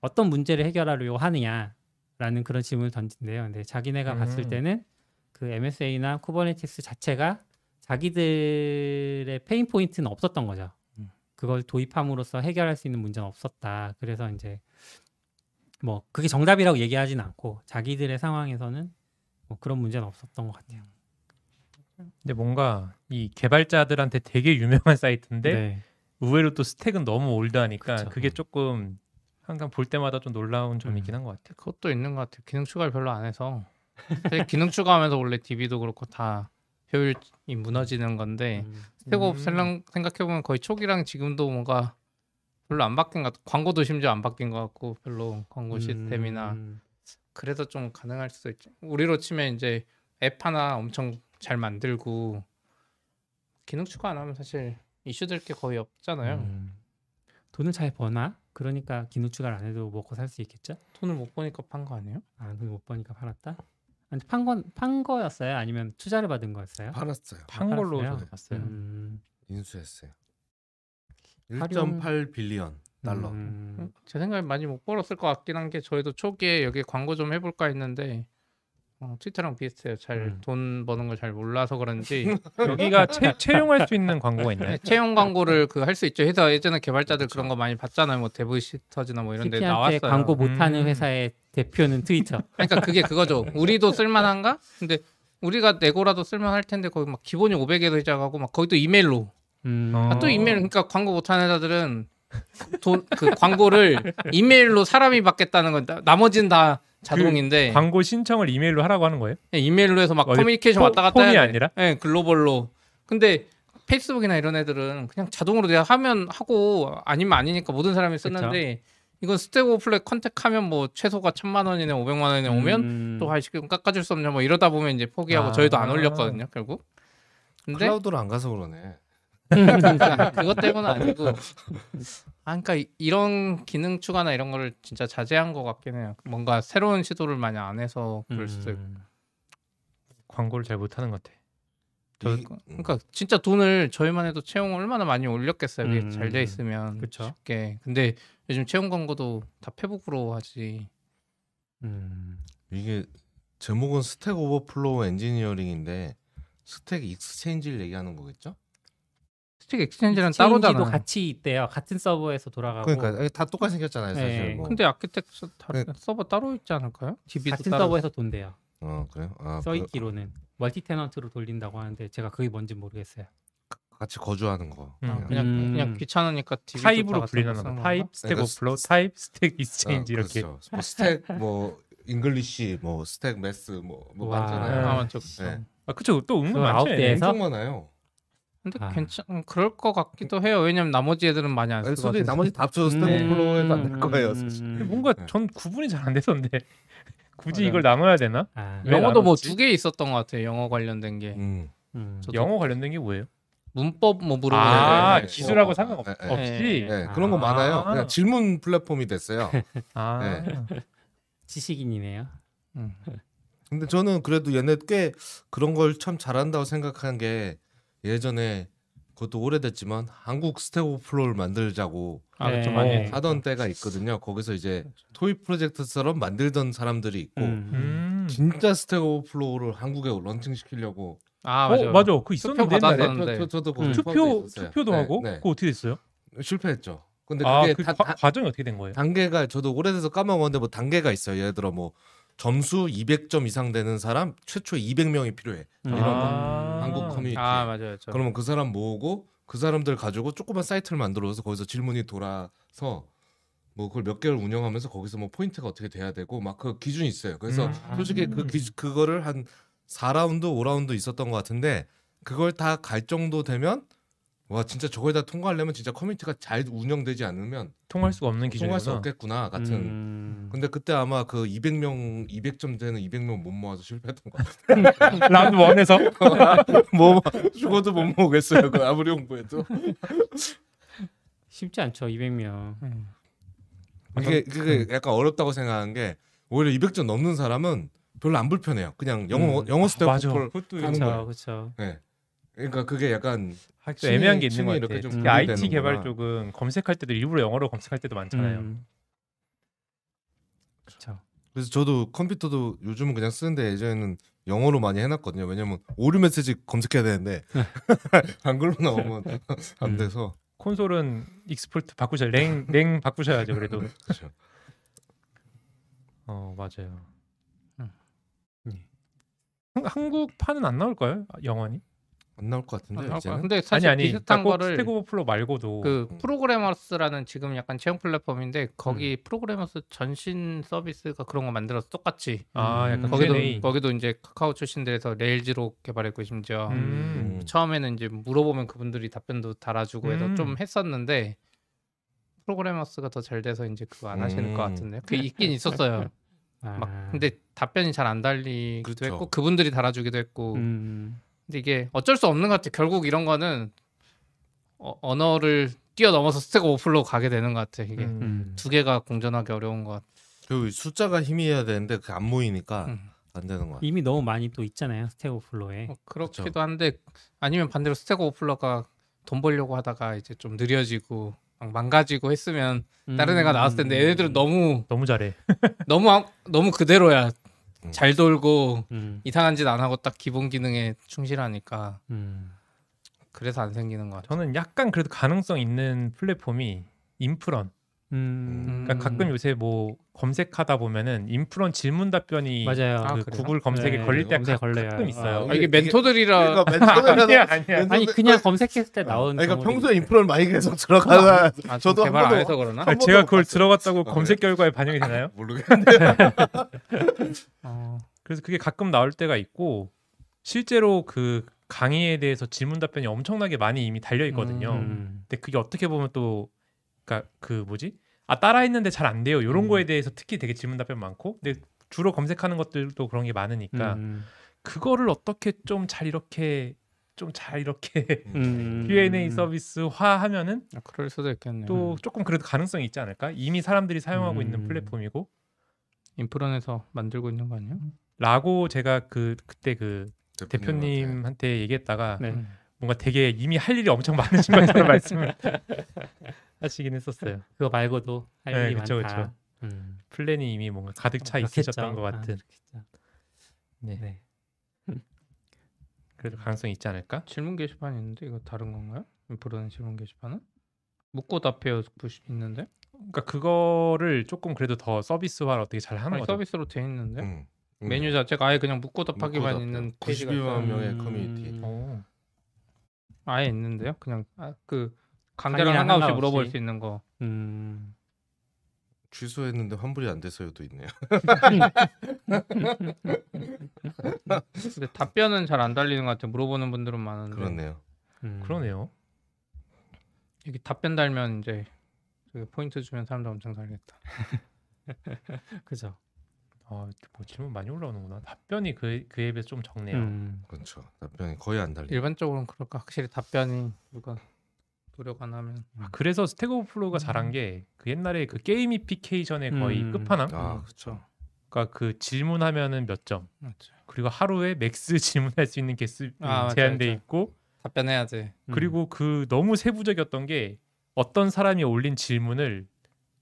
어떤 문제를 해결하려고 하느냐라는 그런 질문을 던진대요. 근데 자기네가 봤을 음. 때는 그 MSA나 Kubernetes 자체가 자기들의 pain point는 없었던 거죠. 음. 그걸 도입함으로써 해결할 수 있는 문제는 없었다. 그래서 이제 뭐 그게 정답이라고 얘기하진 않고 자기들의 상황에서는 뭐 그런 문제는 없었던 것 같아요. 근데 뭔가 이 개발자들한테 되게 유명한 사이트인데 네. 의외로 또 스택은 너무 올드하니까 그쵸. 그게 조금 항상 볼 때마다 좀 놀라운 점이긴 음. 한것 같아요. 그것도 있는 것 같아요. 기능 추가를 별로 안 해서 기능 추가하면서 원래 DB도 그렇고 다 효율이 무너지는 건데 음. 스택업 음. 생각 생각해 보면 거의 초기랑 지금도 뭔가 별로 안 바뀐 것 같고 광고도 심지어 안 바뀐 것 같고 별로 광고 시스템이나 음. 그래서 좀 가능할 수도 있죠. 우리로 치면 이제 앱 하나 엄청 잘 만들고 기능 추가 안 하면 사실 이슈될 게 거의 없잖아요. 음. 돈을 잘 버나? 그러니까 기능 추가를 안 해도 먹고 살 수 있겠죠? 돈을 못 버니까 판 거 아니에요? 아, 돈을 못 버니까 팔았다? 아니, 판, 건, 판 거였어요? 아니면 투자를 받은 거였어요? 팔았어요. 판 걸로 봤어요. 음, 인수했어요. 활용- 1.8 빌리언 달러. 음, 제 생각에 많이 못 벌었을 것 같긴 한 게 저희도 초기에 여기 광고 좀 해볼까 했는데 어, 트위터랑 비슷해요. 잘 음. 돈 버는 걸 잘 몰라서 그런지 여기가 채, 채용할 수 있는 광고가 있나요? 네, 채용 광고를 그 할 수 있죠. 회사 예전에 개발자들 그런 거 많이 봤잖아요. 뭐 데브시스터즈나 뭐 이런 데 나왔어요. 광고 못하는 음. 회사의 대표는 트위터. 그러니까 그게 그거죠. 우리도 쓸만한가? 근데 우리가 내고라도 쓸만할 텐데 거기 막 기본이 500에서 시작하고 막 거기 또 이메일로 음, 어. 아, 또 이메일 그러니까 광고 못하는 회사들은 돈 그 광고를 이메일로 사람이 받겠다는 건 나- 나머지는 다 자동인데 광고 신청을 이메일로 하라고 하는 거예요? 그냥 이메일로 해서 막 어디 커뮤니케이션 폼- 왔다 갔다 폼이. 아니라? 네, 글로벌로. 근데 페이스북이나 이런 애들은 그냥 자동으로 내가 하면 하고 아니면 아니니까 모든 사람이 쓰는데 이건 스택 오플레 컨택하면 뭐 최소가 천만 원이네 오백만 원이네 오면 음, 또 그럼 깎아줄 수 없냐 뭐 이러다 보면 이제 포기하고 아. 저희도 안 올렸거든요 결국. 근데 클라우드로 안 가서 그러네. 그것 때문은 아니고 아 그러니까 이- 이런 기능 추가나 이런 거를 진짜 자제한 것 같긴 해요 뭔가 새로운 시도를 많이 안 해서 그럴 수도 있고 음, 광고를 잘 못하는 것 같아. 저- 이- 그러니까 진짜 돈을 저희만 해도 채용 얼마나 많이 올렸겠어요 음, 잘돼 있으면 그쵸. 쉽게 근데 요즘 채용 광고도 다 페북으로 하지 음. 이게 제목은 Stack Overflow Engineering인데 Stack Exchange를 얘기하는 거겠죠? Stack Exchange는 Exchange도 따로잖아. 같이 있대요. 같은 서버에서 돌아가고 그러니까 다 똑같이 생겼잖아요, 사실. 네. 뭐. 근데 아키텍스 다 네. 서버 따로 있지 않을까요? 같은 따로 서버에서 돈대요. 어 그래요? 아, 써 그- 있기로는 multi-tenant로 돌린다고 하는데 제가 그게 뭔지 모르겠어요. 같이 거주하는 거. 음. 아, 그냥 음. 그냥 귀찮으니까 타입으로 불리는 거. 타입, Stack 그러니까 Overflow, 타입, Stack 아, Exchange 이렇게. 그렇죠. 뭐 Stack 뭐 English 뭐 Stack Math 뭐뭐 와. 많잖아요. 아 맞죠. 네. 아 그쵸. 또 은근 그 많죠. 아홉. 대에서? 엄청 많아요. 근데 아. 괜찮 음, 그럴 것 같기도 해요. 왜냐면 나머지 애들은 많이 안 쓰거든. 솔직히 나머지 다 합쳐서 Stack 음. Overflow에서 안될 거예요. 사실. 근데 뭔가 네. 전 구분이 잘안 돼서인데 굳이 맞아요. 이걸 나눠야 되나? 아, 왜 영어도 뭐? 두 개 있었던 것 같아요. 영어 관련된 게 음. 음. 영어 관련된 게 뭐예요? 문법 뭐 물어보는 아 네, 네. 기술하고 어, 상관없 네, 네. 없이. 네, 그런 거 많아요. 아. 그냥 질문 플랫폼이 됐어요. 아 네. 지식인이네요. 음. 근데 저는 그래도 얘네 꽤 그런 걸 참 잘한다고 생각한 게 예전에 그것도 오래됐지만 한국 Stack Overflow를 만들자고 아, 네. 좀 많이. 하던 때가 있거든요. 거기서 이제 toy project처럼 만들던 사람들이 있고 음. 음. 진짜 Stack Overflow를 한국에 런칭 시키려고 아어 맞아. 맞아. 그 있었는데 투표 옛날에. 저, 저도 거기 음. 투표. 투표도 네, 하고 네. 그거 어떻게 됐어요? 실패했죠. 근데 아 그게 그 다, 과, 다- 과 정이 어떻게 된 거예요? 단계가 저도 오래돼서 까먹었는데 뭐 단계가 있어요. 예를 들어 뭐 점수 200점 이상 되는 사람 최초 200명이 필요해. 음. 이런 거. 아. 한국 커뮤니티. 아 맞아요. 저. 그러면 그 사람 모으고 그 사람들 가지고 조그만 사이트를 만들어서 거기서 질문이 돌아서 뭐 그걸 몇 개월 운영하면서 거기서 뭐 포인트가 어떻게 돼야 되고 막 그 기준이 있어요. 그래서 음. 솔직히 그 기, 그거를 한 4라운드, 5라운드 있었던 것 같은데 그걸 다 갈 정도 되면 와 진짜 저걸 다 통과하려면 진짜 커뮤니티가 잘 운영되지 않으면 통할 수가 없는 통할 수 기준이구나. 없겠구나 같은. 음. 근데 그때 아마 그 200명, 200점 되는 200명 못 모아서 실패했던 것 같아요. round one에서 뭐 죽어도 못 모으겠어요. 그 아무리 홍보해도. 쉽지 않죠. 200명. 음. 이게 그게 약간 어렵다고 생각한 게 오히려 200점 넘는 사람은 별로 안 불편해요. 그냥 영어 음. 영어 Stack 맞아. Overflow 그것도. 그렇죠. 그렇죠. 네. 그러니까 그게 약간 또 층이- 애매한 게 있는 층이 것 이렇게 같아. 좀 특히. IT 개발 쪽은 검색할 때도 일부러 영어로 검색할 때도 많잖아요. 음. 그렇죠. 그래서 저도 컴퓨터도 요즘은 그냥 쓰는데 예전에는 영어로 많이 해놨거든요. 왜냐면 오류 메시지 검색해야 되는데 한글로 나오면 안 음. 돼서 콘솔은 export 바꾸셔야 LANG, LANG 바꾸셔야죠. 그래도 그렇죠. 어 맞아요. 음. 네. 한- 한국판은 안 나올까요? 아, 영원히? 안 나올 것 같은데 아, 나올 거야. 이제는 근데 아니 사실 아니. 비슷한 그러니까 꼭 거를 Stack Overflow 말고도 그 음. 프로그래머스라는 지금 약간 채용 플랫폼인데 거기 프로그래머스 전신 서비스가 그런 거 만들어서 똑같이 아 약간 음. 거기도 Q&A. 거기도 이제 카카오 출신들에서 Rails로 개발했고 심지어 음. 음. 처음에는 이제 물어보면 그분들이 답변도 달아주고 해서 음. 좀 했었는데 프로그래머스가 더 잘 돼서 이제 그거 안 하시는 음. 것 같은데 그 있긴 있었어요. 아. 막 근데 답변이 잘 안 달리기도 그렇죠. 했고 그분들이 달아주기도 했고 음. 근데 이게 어쩔 수 없는 것 같아. 결국 이런 거는 어, 언어를 뛰어넘어서 Stack Overflow 가게 되는 것 같아. 이게 음. 음. 두 개가 공존하기 어려운 것 같아. 그 숫자가 힘이어야 되는데 그게 안 모이니까 음. 안 되는 거야. 이미 너무 많이 또 있잖아요. Stack Overflow에. 뭐 그렇기도 그쵸. 한데 아니면 반대로 Stack Overflow가 돈 벌려고 하다가 이제 좀 느려지고 막 망가지고 했으면 다른 애가 나왔을 텐데 얘네들은 너무 너무 잘해. 너무 아- 너무 그대로야. 음. 잘 돌고 음. 이상한 짓 안 하고 딱 기본 기능에 충실하니까 음. 그래서 안 생기는 것 같아. 저는 약간 그래도 가능성 있는 플랫폼이 인프런. 음. 그러니까 가끔 요새 뭐 검색하다 보면은 인프런 질문 답변이 맞아요. 아, 그 그래요? 구글 검색에 네, 걸릴 때 검색에 걸려요. 가끔 있어요. 아, 이게 멘토들이라 그러니까 멘토들이라서 아니야 아니야. 아니 그냥 검색했을 때 나온 그러니까 경우도 평소에. 인프라를 많이 계속 들어가다 아, 저도 개발 한안 번도- 해서 그러나? 한 아, 번도 제가 못 그걸 봤어요. 들어갔다고 아, 검색 결과에 반영이 되나요? 모르겠는데 어, 그래서 그게 가끔 나올 때가 있고 실제로 그 강의에 대해서 질문 답변이 엄청나게 많이 이미 달려 있거든요. 음. 근데 그게 어떻게 보면 또 그러니까 그 뭐지? 아 따라했는데 잘 안 돼요. 이런 음. 거에 대해서 특히 되게 질문 답변 많고 근데 주로 검색하는 것들도 그런 게 많으니까 음. 그거를 어떻게 좀 잘 이렇게 좀 잘 이렇게 음. Q&A 서비스화 하면은 아, 그럴 수도 있겠네요. 또 조금 그래도 가능성이 있지 않을까? 이미 사람들이 사용하고 음. 있는 플랫폼이고 인프런에서 만들고 있는 거 아니에요? 라고 제가 그 그때 그 대표님한테 얘기했다가 네. 음. 뭔가 되게 이미 할 일이 엄청 많으신 것처럼 말씀을 하시긴 했었어요. 그거 말고도 할 네, 일이 그쵸, 많다. 그쵸. 음. 플랜이 이미 뭔가 가득 차 그렇겠죠. 있으셨던 것 아, 같은. 그렇겠죠. 네. 네. 그래도 가능성이 있지 않을까? 질문 게시판이 있는데 이거 다른 건가요? 부르는 질문 게시판은? 묻고 답해요 있는데 그러니까 그거를 조금 그래도 더 서비스화를 어떻게 잘 하는 거죠. 서비스로 돼 있는데 음. 음. 메뉴 자체가 아예 그냥 묻고 묻고 답하기만 답해요. 있는 페이지가 92만 있어요. 명의 음. 커뮤니티. 오. 아예 있는데요. 그냥 아, 그 강제랑 강의랑 상관없이 상관없이. 물어볼 수 있는 거. 음. 취소했는데 환불이 안 돼서요도 있네요. 근데 답변은 잘 안 달리는 것 같아요. 물어보는 분들은 많은데 그렇네요. 음. 그러네요. 여기 답변 달면 이제 그 포인트 주면 사람들 엄청 달겠다. 그죠. 아, 뭐 질문 많이 올라오는구나. 답변이 그 그에 좀 적네요. 음. 그렇죠. 답변이 거의 안 달리. 일반적으로는 그럴까 확실히 답변이 누가 노력 안 하면 아, 그래서 Stack Overflow가 잘한 게 그 옛날에 그 gamification의 거의 음. 끝판왕. 아 그렇죠. 그러니까 그 질문하면은 몇 점. 맞죠. 그리고 하루에 max 질문할 수 있는 개수 아, 제한돼 맞아요. 있고 답변해야지. 음. 그리고 그 너무 세부적이었던 게 어떤 사람이 올린 질문을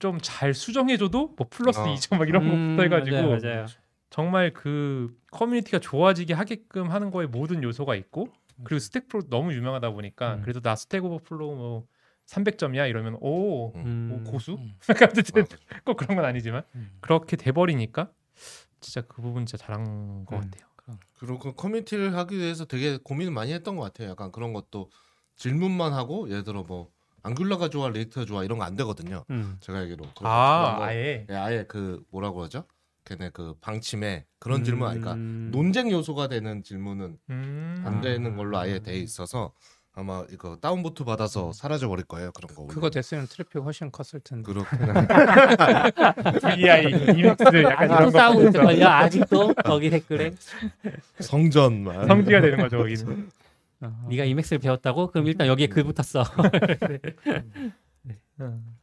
좀 잘 수정해줘도 뭐 플러스 어. 2점 막 이런 음, 거부터 해가지고 맞아요, 맞아요. 정말 그 커뮤니티가 좋아지게 하게끔 하는 거에 모든 요소가 있고 그리고 Stack Overflow 너무 유명하다 보니까 음. 그래도 나 Stack Overflow 뭐 300점이야 이러면 오, 음. 오 고수? 음. 아, 그렇죠. 꼭 그런 건 아니지만 음. 그렇게 돼버리니까 진짜 그 부분 진짜 잘한 것 음. 같아요. 그리고 그 커뮤니티를 하기 위해서 되게 고민을 많이 했던 것 같아요. 약간 그런 것도 질문만 하고 예를 들어 뭐 Angular가 좋아, React가 좋아 이런 거 안 되거든요. 음. 제가 알기로. 그런 아 거- 아예 예, 아예 그 뭐라고 그러죠? 걔네 그 방침에 그런 질문 아니까 음. 논쟁 요소가 되는 질문은 음. 안 되는 걸로 아예 돼 있어서 아마 이거 downvote 받아서 사라져 버릴 거예요. 그런 거. 그거 됐으면 트래픽 훨씬 컸을 텐데. 그렇게 VI Emacs 약간 이런 싸우고 거 있을걸요. 아직도 거기 댓글에 성전만. 성지가 되는 거죠 거기는. 어. 네가 Emacs를 배웠다고? 그럼 일단 여기에 글 붙었어. 음.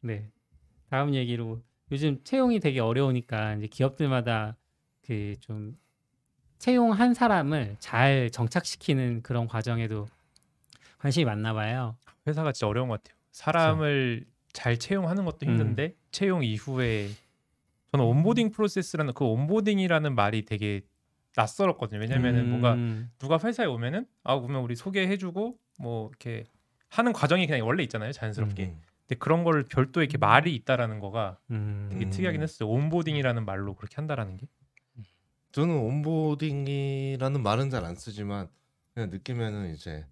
네. 다음 얘기로 요즘 채용이 되게 어려우니까 이제 기업들마다 그 좀 채용한 사람을 잘 정착시키는 그런 과정에도 관심이 많나 봐요. 회사가 진짜 어려운 것 같아요. 사람을 잘 채용하는 것도 힘든데 채용 이후에 저는 온보딩 프로세스라는 그 온보딩이라는 말이 되게 낯설었거든요. 왜냐면은 음, 뭔가 누가 회사에 오면은 아 그러면 우리 소개해주고 뭐 이렇게 하는 과정이 그냥 원래 있잖아요 자연스럽게. 음. 근데 그런 거를 별도의 이렇게 말이 있다라는 거가 음, 되게 음. 특이하긴 했어요. 온보딩이라는 말로 그렇게 한다라는 게. 저는 온보딩이라는 말은 잘 안 쓰지만 그냥 느끼면은 이제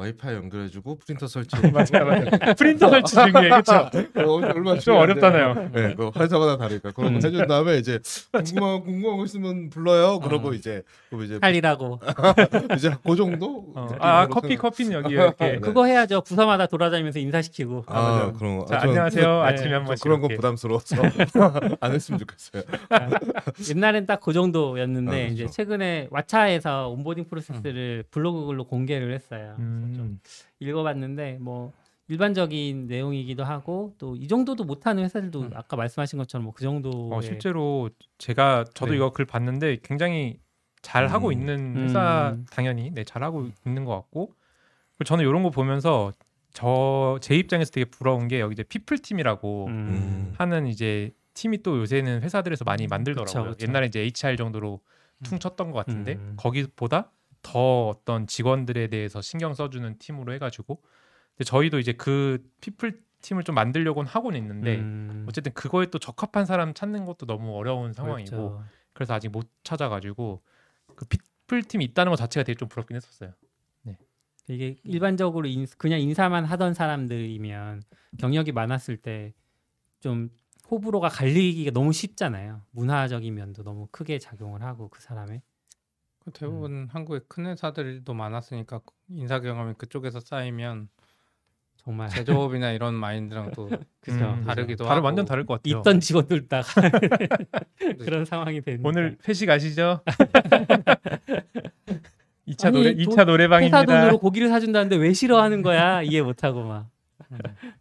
와이파이 연결해주고 프린터 설치해. 맞아요, 맞아요. 프린터 설치 중에 그렇죠. 얼마 좀 어렵잖아요. 네, 그 회사마다 다르니까 그런 거 음. 해준 다음에 이제 궁금한 궁금한 거 있으면 불러요. 그러고 어. 이제 그럼 이제 할 일하고 이제 그 정도. 어, 아 커피 커피는 여기 이렇게. 네. 그거 해야죠. 부서마다 돌아다니면서 인사시키고. 아, 맞아요. 그런 거. 자, 아, 저는 안녕하세요. 네, 아침에 한저 번씩 그런 거 이렇게. 부담스러워서 안 했으면 좋겠어요. 옛날엔 딱 그 정도였는데 아, 그렇죠. 이제 최근에 왓챠에서 onboarding 프로세스를 블로그 글로 공개를 했어요. 그래서 좀 음. 읽어봤는데 뭐 일반적인 내용이기도 하고 또 이 정도도 못하는 회사들도 음. 아까 말씀하신 것처럼 뭐 그 정도 어, 실제로 제가 저도 네. 이거 글 봤는데 굉장히 잘 하고 음. 있는 회사 음. 당연히 네, 잘 하고 있는 것 같고 저는 이런 거 보면서 저 제 입장에서 되게 부러운 게 여기 이제 people 팀이라고 음. 하는 이제 팀이 또 요새는 회사들에서 많이 만들더라고요. 그쵸, 그쵸. 옛날에 이제 HR 정도로 퉁쳤던 것 같은데 음. 거기보다 더 어떤 직원들에 대해서 신경 써주는 팀으로 해가지고 근데 저희도 이제 그 people 팀을 좀 만들려고는 하고는 있는데 음. 어쨌든 그거에 또 적합한 사람 찾는 것도 너무 어려운 상황이고 그렇죠. 그래서 아직 못 찾아가지고 그 people 팀이 있다는 것 자체가 되게 좀 부럽긴 했었어요. 이게 일반적으로 인, 그냥 인사만 하던 사람들이면 경력이 많았을 때 좀 호불호가 갈리기가 너무 쉽잖아요. 문화적인 면도 너무 크게 작용을 하고 그 사람의 그 대부분 한국의 큰 회사들도 많았으니까 인사 경험이 그쪽에서 쌓이면 정말 제조업이나 이런 마인드랑 또 그죠. 음, 다르기도 하고. 완전 다를 것 같아요. 있던 직원들 다 그런 상황이 되는 오늘 회식 아시죠? 2차 아니, 노래 돈- 2차 회사 노래방입니다. 돈으로 고기를 사준다는데 왜 싫어하는 거야 이해 못하고 막 음,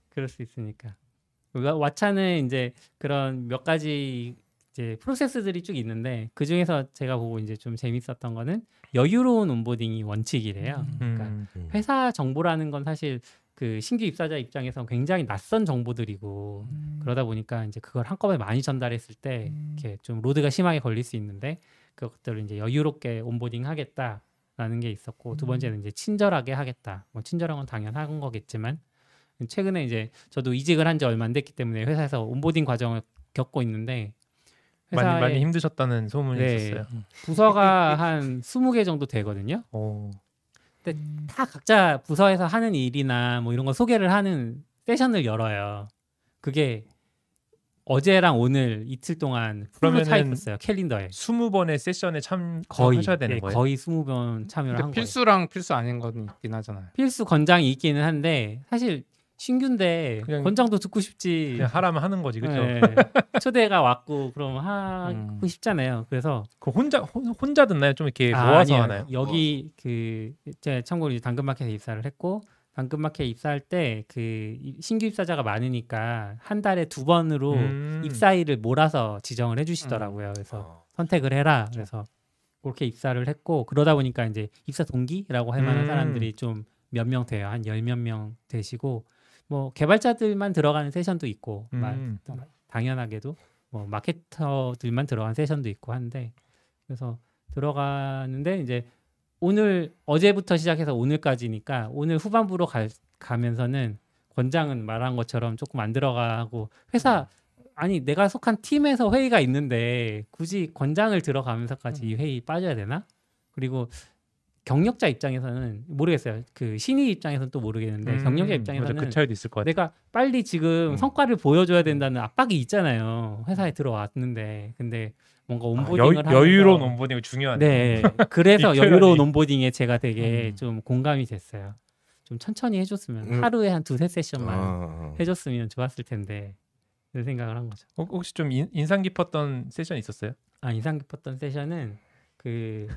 그럴 수 있으니까 와- 왓챠는 이제 그런 몇 가지 이제 프로세스들이 쭉 있는데 그 중에서 제가 보고 이제 좀 재밌었던 거는 여유로운 온보딩이 원칙이래요. 그러니까 음. 회사 정보라는 건 사실 그 신규 입사자 입장에서 굉장히 낯선 정보들이고 그러다 보니까 이제 그걸 한꺼번에 많이 전달했을 때 이렇게 좀 로드가 심하게 걸릴 수 있는데 그것들을 이제 여유롭게 온보딩 하겠다 라는 게 있었고 두 번째는 이제 친절하게 하겠다. 뭐 친절한 건 당연한 거겠지만 최근에 이제 저도 이직을 한 지 얼마 안 됐기 때문에 회사에서 온보딩 과정을 겪고 있는데 많이 회사에 많이 힘드셨다는 소문이 네. 있었어요. 부서가 한 20개 정도 되거든요. 오. 다 각자 부서에서 하는 일이나 뭐 이런 거 소개를 하는 세션을 열어요. 그게 어제랑 오늘 이틀 동안 풀로 차 있었어요. 캘린더에. 20번의 세션에 거의 참여하셔야 되는 예, 거예요. 거의 20번 참여를 근데 한 거예요. 필수랑 필수 아닌 건 있긴 하잖아요. 필수 권장이 있기는 한데 사실 신규인데 그냥- 권장도 듣고 싶지. 그냥 하라면 하는 거지, 그렇죠? 예, 초대가 왔고 그럼 하고 음. 싶잖아요. 그래서 그 혼자 혼- 혼자 듣나요? 좀 이렇게 아, 모아서 아니에요. 하나요? 여기 그 제가 참고로 이제 당근마켓에 입사를 했고 당근마켓에 입사할 때 그 신규 입사자가 많으니까 한 달에 두 번으로 음. 입사일을 몰아서 지정을 해주시더라고요. 그래서 어. 선택을 해라. 그래서 그렇게 입사를 했고 그러다 보니까 이제 입사 동기라고 할 만한 음. 사람들이 좀 몇 명 돼요. 한 열 몇 명 되시고 뭐 개발자들만 들어가는 세션도 있고 마- 음. 당연하게도 뭐 마케터들만 들어간 세션도 있고 한데 그래서 들어가는데 이제 오늘 어제부터 시작해서 오늘까지니까 오늘 후반부로 갈, 가면서는 권장은 말한 것처럼 조금 안 들어가고 회사 아니 내가 속한 팀에서 회의가 있는데 굳이 권장을 들어가면서까지 이 회의 빠져야 되나? 그리고 경력자 입장에서는 모르겠어요. 그 신입 입장에서는 또 모르겠는데 음, 경력자 맞아, 입장에서는 그 차이도 있을 것 같아요. 내가 빨리 지금 음. 성과를 보여줘야 된다는 압박이 있잖아요. 회사에 들어왔는데 근데 뭔가 아, 온보딩을 여, 하면서 여유로운 온보딩이 중요하네. 네, 그래서 이 여유로운. 온보딩에 제가 되게 음. 좀 공감이 됐어요. 좀 천천히 해줬으면 음. 하루에 한 두세 세션만 아, 해줬으면 좋았을 텐데 그 생각을 한 거죠. 혹- 혹시 좀 인, 인상 깊었던 세션 있었어요? 아 인상 깊었던 세션은 그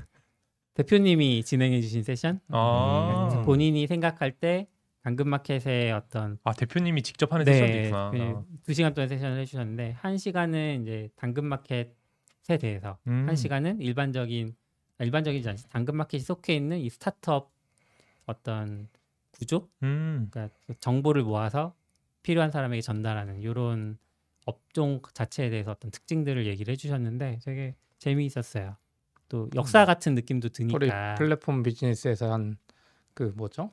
대표님이 진행해주신 세션 아, 음, 본인이 생각할 때 당근마켓의 어떤 아 대표님이 직접 하는 세션도 있구나. 그 두 시간 동안 세션을 해주셨는데 한 시간은 이제 당근마켓에 대해서 음. 한 시간은 일반적인 아, 일반적이지 않지 당근마켓이 속해 있는 이 스타트업 어떤 구조, 음. 그러니까 그 정보를 모아서 필요한 사람에게 전달하는 이런 업종 자체에 대해서 어떤 특징들을 얘기를 해주셨는데 되게 재미있었어요. 또 역사 같은 느낌도 드니까 플랫폼 비즈니스에서 한 그 뭐죠?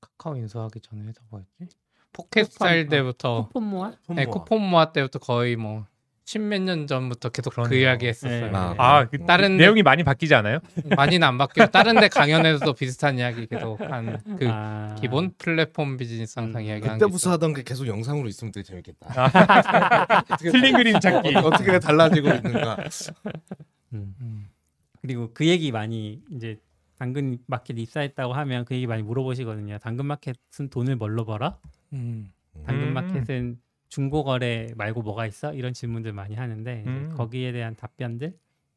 카카오 인수하기 전에 회사 뭐였지? 포켓 스타일 쿠폰, 때부터 쿠폰 모아 네, 쿠폰 모아 때부터 거의 뭐 십몇 년 전부터 계속 그. 이야기 했었어요. 네. 아, 아, 그 다른 내용이 많이 바뀌지 않아요? 많이는 안 바뀌고 다른 데 강연에서도 비슷한 이야기 계속 한 그 아, 기본 플랫폼 비즈니스 항상 음, 이야기 하는 그때부터 하던 게 계속 영상으로 있으면 되게 재밌겠다. 어떻게 틀린 그림 찾기. 어, 어떻게 달라지고 있는가. 음. 음. 그리고 그 얘기 많이 이제 당근 마켓 입사했다고 하면 그 얘기 많이 물어보시거든요. 당근 마켓은 돈을 뭘로 벌어? 음. 당근 음. 마켓은 중고 거래 말고 뭐가 있어? 이런 질문들 많이 하는데 이제 음. 거기에 대한 답변들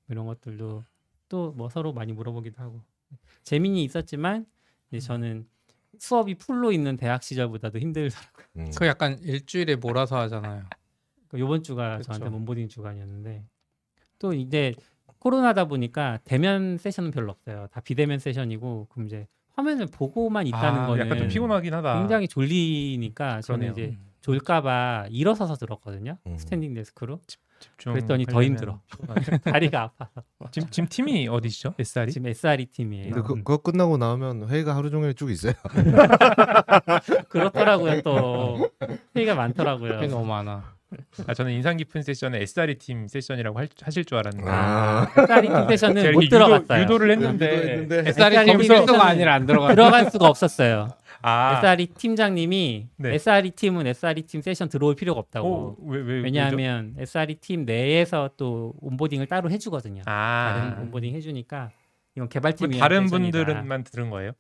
이런 것들도 또 뭐 서로 많이 물어보기도 하고 재미는 있었지만 이제 저는 수업이 full로 있는 대학 시절보다도 힘들더라고요. 음. 그 약간 일주일에 몰아서 하잖아요. 그 요번 주가 그쵸. 저한테 onboarding 주간이었는데 또 이제 코로나다 보니까 대면 session은 별로 없어요. 다 비대면 session이고 그럼 이제 화면을 보고만 있다는 아, 거는 약간 좀 피곤하긴 하다. 굉장히 졸리니까 저는 그러네요. 이제 졸까봐 일어서서 들었거든요. 음. standing desk로. 집중 그랬더니 더 힘들어. 다리가 아파서. 지금, 지금 팀이 어디시죠? SR이? 지금 SRE 팀이에요. 근데 그, 그거 끝나고 나오면 회의가 하루 종일 쭉 있어요. 그렇더라고요 또 회의가 많더라고요. 꽤 너무 많아. 아 저는 인상 깊은 세션은 SR이 팀 세션이라고 할, 하실 줄 알았는데 아. SRE 팀 세션은 못 이렇게 들어갔어요. 유도, 를 유도 했는데 했는데 SR이 SR이 팀 팀에서는 아니라 안 들어가. 들어갈 수가 없었어요. 아 SRE 팀장님이 네. SRE 팀은 SRE 팀 세션 들어올 필요가 없다고. 어, 왜, 왜, 왜죠? 왜냐하면 SRE 팀 내에서 또 온보딩을 따로 해주거든요. 다른 아 온보딩 해주니까 이건 개발팀 그럼 위한 다른. 분들은만 들은 거예요?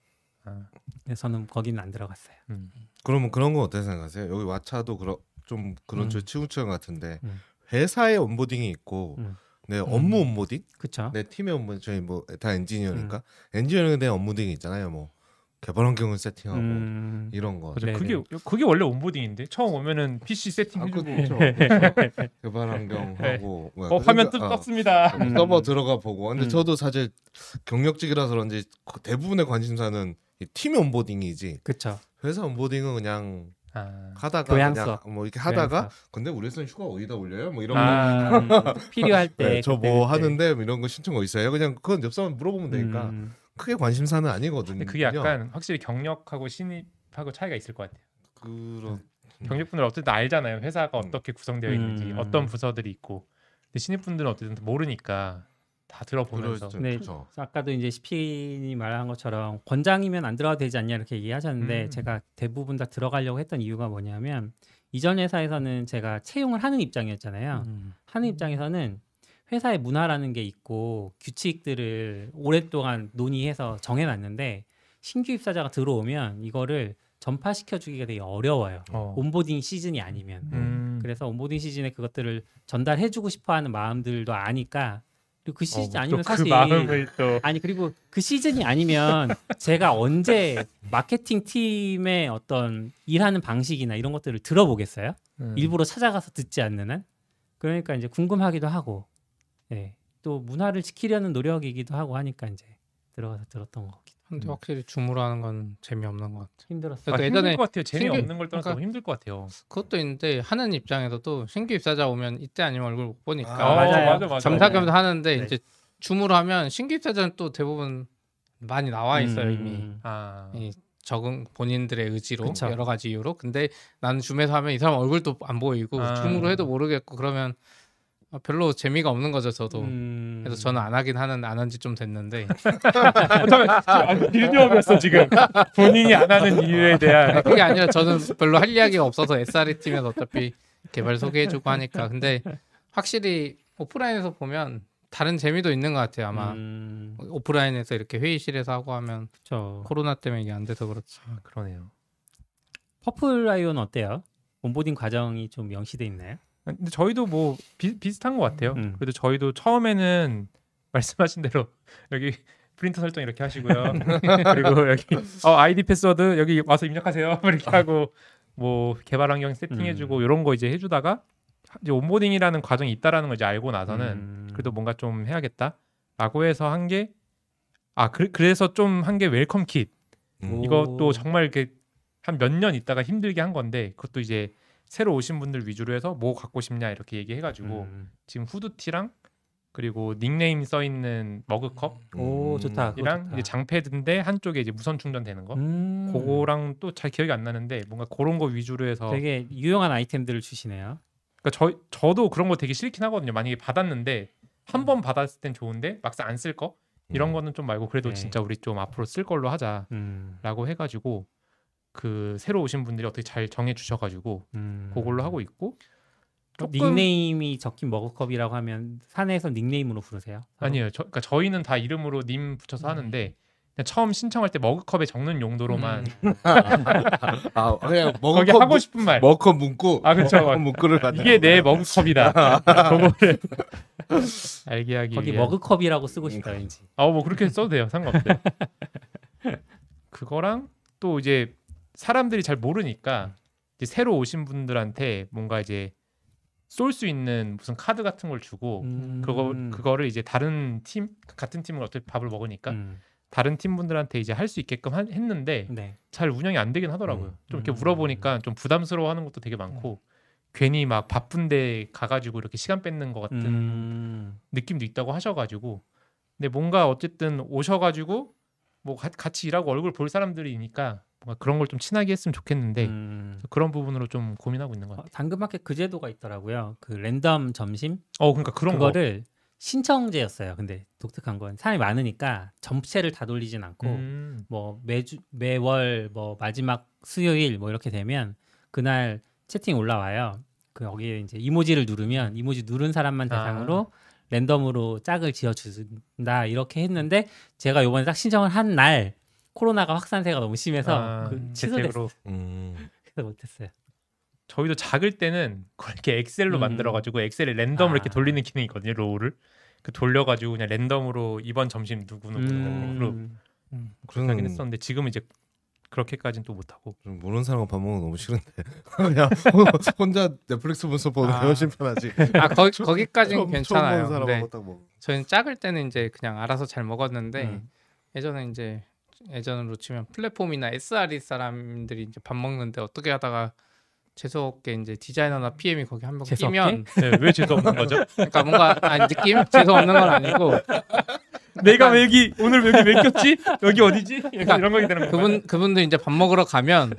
아, 그래서 저는 거기는 안 들어갔어요. 음. 그러면 그런 건 어떻게 생각하세요? 여기 왓차도 그런 좀 그런 음. 쪽 치우치는 것 같은데 음. 회사의 onboarding이 있고 음. 내 업무 onboarding, 그쵸? 내 팀의 onboarding 저희 뭐 다 엔지니어니까 음. 엔지니어링에 대한 onboarding이 있잖아요. 뭐 개발 환경을 세팅하고 음, 이런 거. 맞아. 그게 그게 원래 onboarding인데 처음 오면은 PC 세팅 아, 해주고 그렇죠. 개발 환경하고 뭐야, 어 화면 그러니까, 떴, 떴습니다. 음. 서버 들어가 보고. 근데 음. 저도 사실 경력직이라서 그런지 그 대부분의 관심사는 이팀 온보딩이지 그쵸. 회사 온보딩은 그냥 아, 하다가 교양 그냥. 뭐 이렇게 하다가 교양 근데 우리 회사는 휴가 어디다 올려요? 뭐 이런 아, 음, 필요할 때 거. 저 그때, 뭐 그때. 하는데 뭐 이런 거 신청 거 있어요? 그냥 그건 옆 사람 물어보면 되니까 음, 크게 관심사는 아니거든요. 근데 그게 약간 확실히 경력하고 신입하고 차이가 있을 것 같아요. 그런 경력분들 어쨌든 알잖아요. 회사가 어떻게 구성되어 있는지 음. 어떤 부서들이 있고. 근데 신입분들은 어쨌든 모르니까 다 들어보면서 그렇죠. 네. 그렇죠. 아까도 이제 시피님이 말한 것처럼 권장이면 안 들어가도 되지 않냐 이렇게 얘기하셨는데 음. 제가 대부분 다 들어가려고 했던 이유가 뭐냐면 이전 회사에서는 제가 채용을 하는 입장이었잖아요. 음. 하는 입장에서는 회사의 문화라는 게 있고 규칙들을 오랫동안 논의해서 정해놨는데 신규 입사자가 들어오면 이거를 전파시켜 주기가 되게 어려워요. 어. 온보딩 시즌이 아니면. 음. 그래서 온보딩 시즌에 그것들을 전달해주고 싶어하는 마음들도 아니까 그리고 그 시즌 어, 아니면 또그 사실 마음을 또 아니 그리고 그 시즌이 아니면 제가 언제 마케팅 팀의 어떤 일하는 방식이나 이런 것들을 들어보겠어요? 음. 일부러 찾아가서 듣지 않는 한 그러니까 이제 궁금하기도 하고 예. 또 문화를 지키려는 노력이기도 하고 하니까 이제 들어가서 들었던 거기도 근데 음. 확실히 줌으로 하는 건 재미없는 것 같아. 힘들었어요. 그러니까 아, 예전에 힘들 것 같아요. 재미없는 신규- 걸 떠나서 그러니까- 너무 힘들 것 같아요. 그것도 있는데 하는 입장에서도 신규 입사자 오면 이때 아니면 얼굴 못 보니까 아, 맞아요. 맞아, 맞아. 겸사겸사 하는데 네. 이제 줌으로 하면 신규 입사자는 또 대부분 많이 나와 있어요 음, 이미 아, 이 적응 본인들의 의지로 그쵸. 여러 가지 이유로 근데 나는 줌에서 하면 이 사람 얼굴도 안 보이고 아. 줌으로 해도 모르겠고 그러면 아, 별로 재미가 없는 거죠 저도 음. 그래서 저는 안 하긴 하는 안 한 지 좀 됐는데 아, 빌드업이었어 지금 본인이 안 하는 이유에 대한 그게 아니라 저는 별로 할 이야기가 없어서 SRE 팀에서 어차피 개발 소개해주고 하니까 근데 확실히 오프라인에서 보면 다른 재미도 있는 것 같아요 아마 음, 오프라인에서 이렇게 회의실에서 하고 하면 그렇죠. 코로나 때문에 이게 안 돼서 그렇지 아, 그러네요. Purple IO는 어때요? onboarding 과정이 좀 명시돼 있나요? 근데 저희도 뭐 비, 비슷한 것 같아요. 음. 그래도 저희도 처음에는 말씀하신 대로 여기 프린터 설정 이렇게 하시고요. 그리고 여기 어, 아이디 패스워드 여기 와서 입력하세요. 이렇게 하고 뭐 개발 환경 세팅해주고 음. 이런 거 이제 해주다가 이제 onboarding이라는 과정이 있다라는 걸 이제 알고 나서는 음. 그래도 뭔가 좀 해야겠다라고 해서 한 게 아 그래서 좀 한 게 welcome kit 음. 이것도 정말 이렇게 한 몇 년 있다가 힘들게 한 건데 그것도 이제 새로 오신 분들 위주로 해서 뭐 갖고 싶냐 이렇게 얘기해가지고 음. 지금 후드티랑 그리고 닉네임 써 있는 머그컵이랑 오 좋다. 그거 좋다. 이제 장패드인데 한쪽에 이제 무선 충전되는 거 음. 그거랑 또 잘 기억이 안 나는데 뭔가 그런 거 위주로 해서 되게 유용한 아이템들을 주시네요. 그러니까 저 저도 그런 거 되게 싫긴 하거든요 만약에 받았는데 한 번 받았을 땐 좋은데 막상 안 쓸 거 이런 음. 거는 좀 말고 그래도 네. 진짜 우리 좀 앞으로 쓸 걸로 하자라고 음. 해가지고 그 새로 오신 분들이 어떻게 잘 정해 주셔가지고 음. 그걸로 하고 있고 어, 조금- 닉네임이 적힌 머그컵이라고 하면 사내에서 닉네임으로 부르세요? 아니에요. 저, 그러니까 저희는 다 이름으로 님 붙여서 하는데 그냥 처음 신청할 때 머그컵에 적는 용도로만 아 그냥 거기 먹컵 하고 싶은 말. 먹컵 문구 아, 그쵸. 먹컵 문구를 갖다 이게 내 머그컵이다. 그거를 알게 하기 거기 위한. 머그컵이라고 쓰고 싶다 왠지. 아뭐 그렇게 써도 돼요. 상관없어요. 그거랑 또 이제 사람들이 잘 모르니까 이제 새로 오신 분들한테 뭔가 이제 쏠 수 있는 무슨 카드 같은 걸 주고 음. 그거 그거를 이제 다른 팀 같은 팀을 어떻게 밥을 먹으니까 음. 다른 팀 분들한테 이제 할 수 있게끔 한- 했는데 네. 잘 운영이 안 되긴 하더라고요. 음. 좀 이렇게 음. 물어보니까 좀 부담스러워하는 것도 되게 많고 괜히 막 바쁜데 가가지고 이렇게 시간 뺏는 것 같은 음. 느낌도 있다고 하셔가지고 근데 뭔가 어쨌든 오셔가지고 뭐 가- 같이 일하고 얼굴 볼 사람들이니까 뭔가 그런 걸 좀 친하게 했으면 좋겠는데 음. 그런 부분으로 좀 고민하고 있는 것 어, 같아요. 당근마켓 그 제도가 있더라고요. 그 랜덤 점심 어 그러니까 그런 거. 그거를 신청제였어요. 근데 독특한 건 사람이 많으니까 전체를 다 돌리진 않고 음. 뭐 매주 매월 뭐 마지막 수요일 뭐 이렇게 되면 그날 채팅 올라와요. 그 여기에 이제 이모지를 누르면 이모지 누른 사람만 아. 대상으로 랜덤으로 짝을 지어 준다 이렇게 했는데 제가 요번에 딱 신청을 한 날 코로나가 확산세가 너무 심해서 아, 그 취소됐어요. 음. 그래서 못했어요. 저희도 작을 때는 그걸 이렇게 엑셀로 음. 만들어가지고 엑셀에 랜덤으로 아. 이렇게 돌리는 기능이 있거든요. row를 그 돌려가지고 그냥 랜덤으로 이번 점심 누구 누구 누구로 음. 그렇게 하긴 음. 했었는데 지금은 이제 그렇게까지는 또 못하고 좀 모르는 사람과 밥 먹는 거 너무 싫은데 그냥 혼자 넷플릭스 보면서 보는 게 아. 훨씬 편하지. 아 거, 거기까지는 괜찮아요 근데 딱 먹. 저희는 작을 때는 이제 그냥 알아서 잘 먹었는데 음. 예전에 이제 예전으로 치면 플랫폼이나 SRE 사람들이 이제 밥 먹는데 어떻게 하다가 재수 없게 이제 디자이너나 PM이 거기 한명 재수 끼면 네, 왜 죄송 없는 거죠? 그러니까 뭔가 아니 느낌 재수 없는 건 아니고 내가 왜 여기 오늘 왜 여기 왜 꼈지? 여기 어디지? 약간 이런 거게 되는 거예요. 그분 그분들 이제 밥 먹으러 가면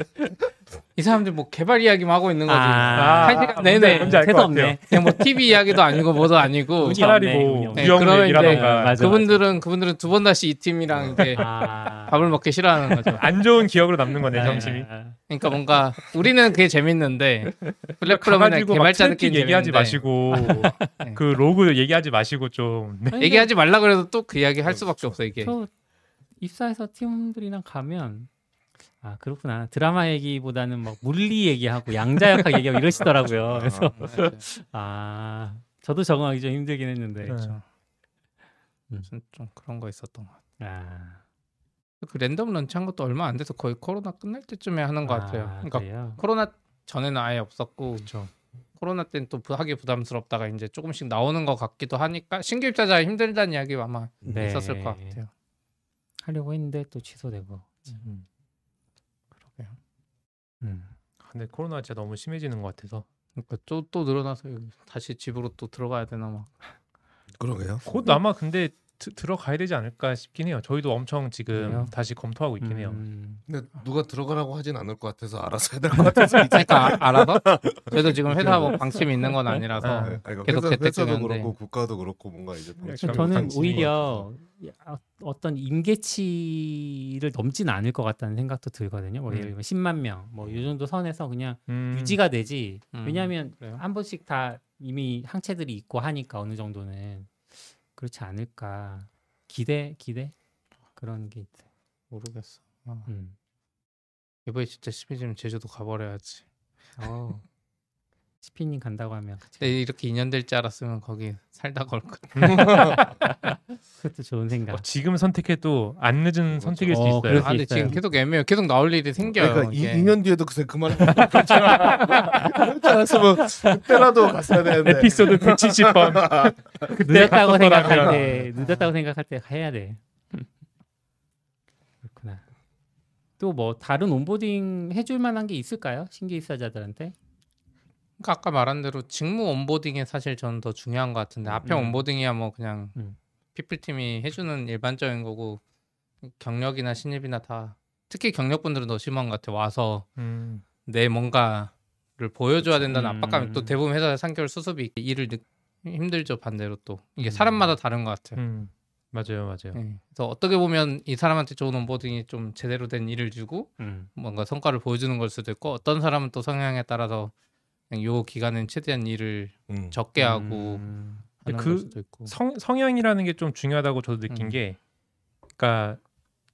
이 사람들 뭐 개발 이야기만 하고 있는 거지 아, 한 시간 내내 뭔지 알것 같아요. 없네. 그냥 뭐 TV 이야기도 아니고 뭐도 아니고 차라리 뭐. 유형 그러면 이제 맞아. 그분들은 그분들은 두 번 다시 이 팀이랑 이제 아. 밥을 먹기 싫어하는 거죠. 안 좋은 기억으로 남는 거네 아, 정신이. 아, 그러니까 뭔가 우리는 그게 재밌는데 막 개발자들끼리 얘기하지 재밌는데 마시고 네. 그 로그 얘기하지 마시고 좀 네. 얘기하지 말라 그래도 또 그 이야기 할 수밖에 없어 이게. 저 입사해서 팀들이랑 가면 아 그렇구나 드라마 얘기보다는 막 물리 얘기하고 양자역학 얘기하고 이러시더라고요. 그래서 아 저도 적응하기 좀 힘들긴 했는데 네. 그렇죠. 음. 무슨 좀 그런 거 있었던 것 같아요. 아, 그 랜덤 런치한 것도 얼마 안 돼서 거의 코로나 끝날 때쯤에 하는 것 같아요. 아, 그러니까 그래요? 코로나 전에는 아예 없었고 코로나 때는 또 부- 하기 부담스럽다가 이제 조금씩 나오는 것 같기도 하니까 신규 입사자 힘들다는 이야기 아마 네. 있었을 것 같아요. 하려고 했는데 또 취소되고. 음. 음. 근데 코로나 진짜 너무 심해지는 것 같아서 그러니까 또, 또 늘어나서 여기 다시 집으로 또 들어가야 되나 막. 그러게요. 곧 아마 근데 드- 들어가야 되지 않을까 싶긴 해요. 저희도 엄청 지금 그래요? 다시 검토하고 있긴 해요. 음. 근데 누가 들어가라고 하진 않을 것 같아서 알아서 해야 될 것 같아서 그러니까 알아서 저희도 지금 회사 뭐 방침이 있는 건 아니라서 아, 아니, 그러니까 계속 회사, 재택 회사도 중인데. 그렇고 국가도 그렇고 뭔가 이제 그러니까 저는 오히려 야, 어떤 임계치를 넘진 않을 것 같다는 생각도 들거든요. 뭐 음. 예를 들면 10만 명, 뭐이 정도 선에서 그냥 음. 유지가 되지. 음, 왜냐하면 그래요? 한 번씩 다 이미 항체들이 있고 하니까 어느 정도는 그렇지 않을까. 기대 기대 그런 게 있어요. 모르겠어. 어. 음. 이번에 진짜 심해지면 제주도 가버려야지. 어. 시피님 간다고 하면 이렇게 2년 될줄 알았으면 거기 살다가 올 거. 그것도 좋은 생각. 어, 지금 선택해도 안 늦은 선택일 수 어, 있어요. 수 아, 근데 있어요. 지금 계속 애매해요. 계속 나올 일이 생겨요. 그러니까 이, 이게. 2년 뒤에도 그새 그 말을 그렇지 않았으면 그때라도 갔어야 되는데 에피소드 170번 늦었다고 생각할. 때 늦었다고 생각할 때 해야 돼. 그렇구나. 또 뭐 다른 onboarding 해줄 만한 게 있을까요? 신규 입사자들한테? 그러니까 아까 말한 대로 직무 onboarding이 사실 저는 더 중요한 것 같은데 앞에 음. onboarding이야 뭐 그냥 음. people 팀이 해주는 일반적인 거고 경력이나 신입이나 다 특히 경력분들은 더 심한 것 같아요. 와서 음. 내 뭔가를 보여줘야 된다는 음. 압박감이 또 대부분 회사 3개월 수습이 일을 늦, 힘들죠 반대로 또 이게 사람마다 다른 것 같아요. 음. 맞아요, 맞아요. 예. 그래서 어떻게 보면 이 사람한테 좋은 온보딩이 좀 제대로 된 일을 주고 음. 뭔가 성과를 보여주는 걸 수도 있고 어떤 사람은 또 성향에 따라서 요 기간은 최대한 일을 음. 적게 하고 음. 하는 그걸 수도 있고 성, 성향이라는 게 좀 중요하다고 저도 느낀 음. 게, 그러니까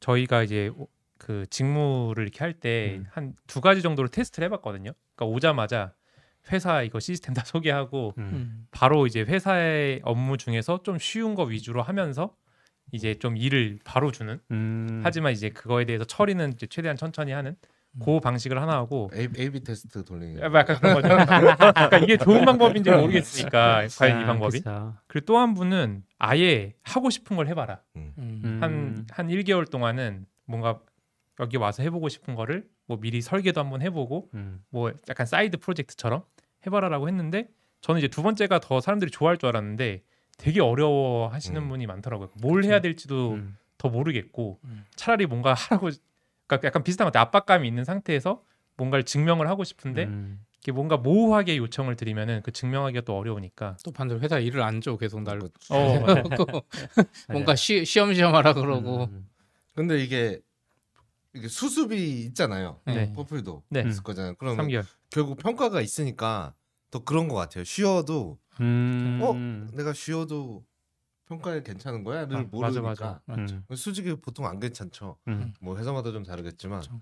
저희가 이제 오- 그 직무를 이렇게 할 때 한두 음. 가지 정도로 테스트를 해봤거든요. 그러니까 오자마자 회사 이거 시스템 다 소개하고 음. 음. 바로 이제 회사의 업무 중에서 좀 쉬운 거 위주로 하면서 이제 좀 일을 바로 주는. 음. 하지만 이제 그거에 대해서 처리는 이제 최대한 천천히 하는 음. 그 방식을 하나 하고 A, A/B 테스트 돌리는 게. 약간 그런 거죠. 그러니까 이게 좋은 방법인지 모르겠으니까 과연 이 아, 방법이. 그쵸. 그리고 또 한 분은 아예 하고 싶은 걸 해봐라. 음. 음. 한한 1개월 동안은 뭔가 여기 와서 해보고 싶은 거를 뭐 미리 설계도 한번 해보고 음. 뭐 약간 사이드 프로젝트처럼 해봐라라고 했는데 저는 이제 두 번째가 더 사람들이 좋아할 줄 알았는데 되게 어려워 하시는 음. 분이 많더라고요. 뭘 해야 될지도 음. 더 모르겠고 음. 차라리 뭔가 하라고 그러니까 약간 비슷한 것 같아요. 압박감이 있는 상태에서 뭔가를 증명을 하고 싶은데 음. 이게 뭔가 모호하게 요청을 드리면은 그 증명하기가 또 어려우니까 또 반대로 회사 일을 안 줘 계속 날 그렇죠. 어. 뭔가 시, 시험시험 하라 그러고 음. 근데 이게 이게 수습이 있잖아요. 네. 퍼플도 네. 있을 거잖아요. 그러면 3개월. 결국 평가가 있으니까 더 그런 것 같아요. 쉬어도 음. 어? 내가 쉬어도 평가에 괜찮은 거야?를 아, 맞아, 모르니까 맞아. 음. 수직이 보통 안 괜찮죠. 음. 뭐 회사마다 좀 다르겠지만 그렇죠.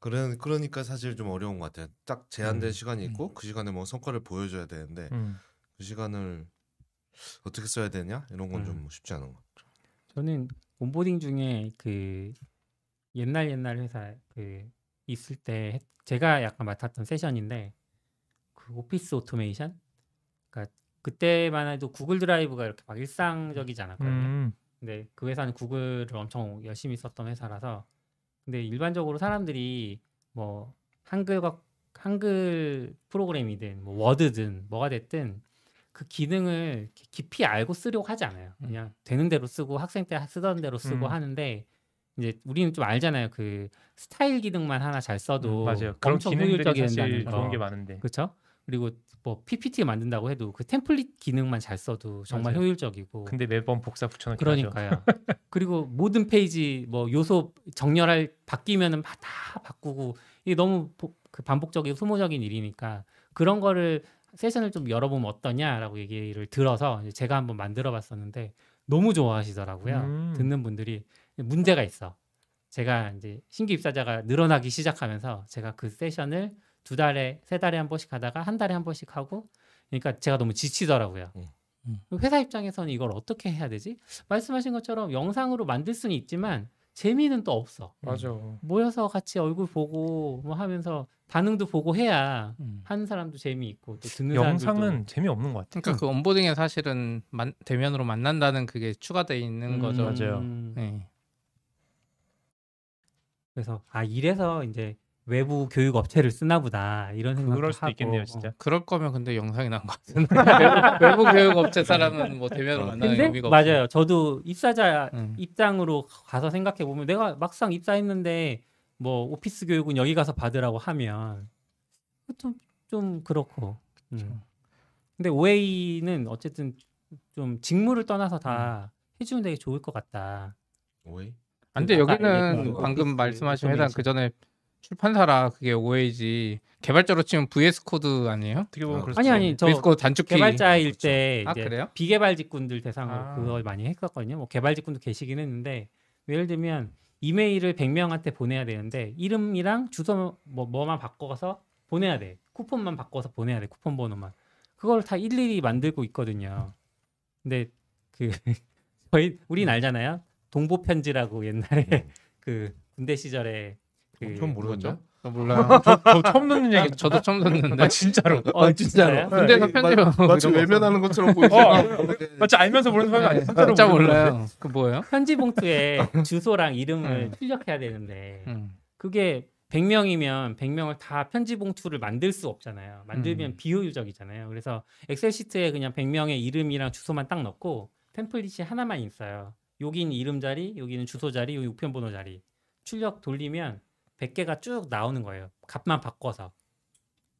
그래 그러니까 사실 좀 어려운 것 같아요. 딱 제한된 음. 시간이 있고 그 시간에 뭐 성과를 보여줘야 되는데 음. 그 시간을 어떻게 써야 되냐 이런 건좀 음. 쉽지 않은 것 같아요. 저는 온보딩 중에 그 옛날 옛날 회사 그 있을 때 했- 제가 약간 맡았던 세션인데 그 오피스 오토메이션 그러니까 그때만 해도 구글 드라이브가 이렇게 막 일상적이지 않았거든요. 음. 근데 그 회사는 구글을 엄청 열심히 썼던 회사라서 근데 일반적으로 사람들이 뭐 한글과 한글 프로그램이든 뭐 워드든 뭐가 됐든 그 기능을 깊이 알고 쓰려고 하지 않아요. 그냥 되는 대로 쓰고 학생 때 쓰던 대로 쓰고 음. 하는데 이제 우리는 좀 알잖아요. 그 스타일 기능만 하나 잘 써도 음, 맞아요. 엄청 효율적이 사실 된다는 거. 좋은 게 많은데. 그렇죠? 그리고 뭐 PPT 만든다고 해도 그 템플릿 기능만 잘 써도 정말 맞아요. 효율적이고 근데 매번 복사 붙여넣기 그러니까요. 그리고 모든 페이지 뭐 요소 정렬할 바뀌면은 막다 바꾸고 이게 너무 보- 그 반복적이고 소모적인 일이니까 그런 거를 세션을 좀 열어보면 어떠냐라고 얘기를 들어서 제가 한번 만들어봤었는데 너무 좋아하시더라고요. 음. 듣는 분들이 문제가 있어. 제가 이제 신규 입사자가 늘어나기 시작하면서 제가 그 세션을 두 달에 세 달에 한 번씩 하다가 한 달에 한 번씩 하고 그러니까 제가 너무 지치더라고요. 음. 음. 회사 입장에서는 이걸 어떻게 해야 되지? 말씀하신 것처럼 영상으로 만들 수는 있지만 재미는 또 없어. 맞아. 모여서 같이 얼굴 보고 뭐 하면서 반응도 보고 해야 음. 하는 사람도 재미있고 또 듣는 영상은 사람들도 재미없는 것 같아. 그러니까 그 온보딩에 사실은 만, 대면으로 만난다는 그게 추가돼 있는 음, 거죠. 맞아요. 네. 그래서 아 이래서 이제 외부 교육 업체를 쓰나 보다 이런 생각도 그럴 수도 하고 있겠네요, 진짜. 그럴 거면 근데 영상이 것 같은데 외부, 외부 교육 업체 사람은 뭐 대면으로 어. 만나는 근데 의미가 없어. 맞아요. 저도 입사자 음. 입장으로 가서 생각해 보면 내가 막상 입사했는데 뭐 오피스 교육은 여기 가서 받으라고 하면 좀 좀 그렇고. 음. 근데 OA는 어쨌든 좀 직무를 떠나서 다 해주면 되게 좋을 것 같다. 아, 근데 여기는 방금 말씀하신 회사 오토메이션. 그 전에 출판사라 그게 OA지 개발자로 치면 VS Code 아니에요? 어떻게 보면 아, 수도 아니 아니. 저 VS Code 단축키 개발자일 그렇죠. 때 아, 이제 그래요? 비개발 직군들 대상으로 아. 그걸 많이 했었거든요. 뭐 개발 직군도 계시긴 했는데 예를 들면 이메일을 100명한테 보내야 되는데 이름이랑 주소 뭐 뭐만 바꿔서 보내야 돼. 쿠폰만 바꿔서 보내야 돼. 쿠폰 번호만. 그걸 다 일일이 만들고 있거든요. 근데 그 저희 우린 알잖아요. 동보 편지라고 옛날에 그 군대 시절에 그 전 모르겠죠. 저 몰라요. 저, 저 처음 듣는 아, 얘기. 저도 처음 듣는데. 아 진짜로. 어 진짜요? 군대에서 편집하고 마치 이런 거 외면하는 것처럼 보이죠. 어, 마치 알면서 모르는 사람이 아니야. 진짜로 진짜 몰라요. 그 뭐예요? 편지 봉투에 주소랑 이름을 음. 출력해야 되는데 음. 그게 100명이면 100명을 다 편지 봉투를 만들 수 없잖아요. 만들면 음. 비효율적이잖아요. 그래서 엑셀 시트에 그냥 100명의 이름이랑 주소만 딱 넣고 템플릿이 하나만 있어요. 여기는 이름 자리, 여기는 주소 자리, 여기 우편 번호 자리. 출력 돌리면 100개가 쭉 나오는 거예요. 값만 바꿔서.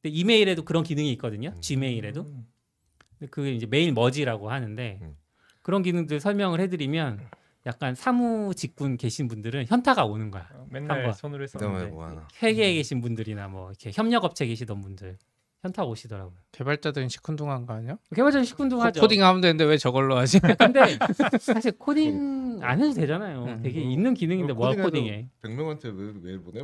근데 이메일에도 그런 기능이 있거든요. 음. 지메일에도. 근데 그게 이제 메일 머지라고 하는데 음. 그런 기능들 설명을 해드리면 약간 사무 직군 계신 분들은 현타가 오는 거야. 맨날. 손으로 했었는데. 뭐. 회계에 계신 분들이나 뭐 이렇게 협력업체 계시던 분들 현타 오시더라고요. 개발자들은 시큰둥한 거 아니야? 개발자는 시큰둥하죠. 코딩 하면 되는데 왜 저걸로 하지? 근데 사실 코딩 안 해도 되잖아요. 음. 되게 있는 기능인데 뭐 코딩해도 코딩해. 100명한테 왜, 왜 보내?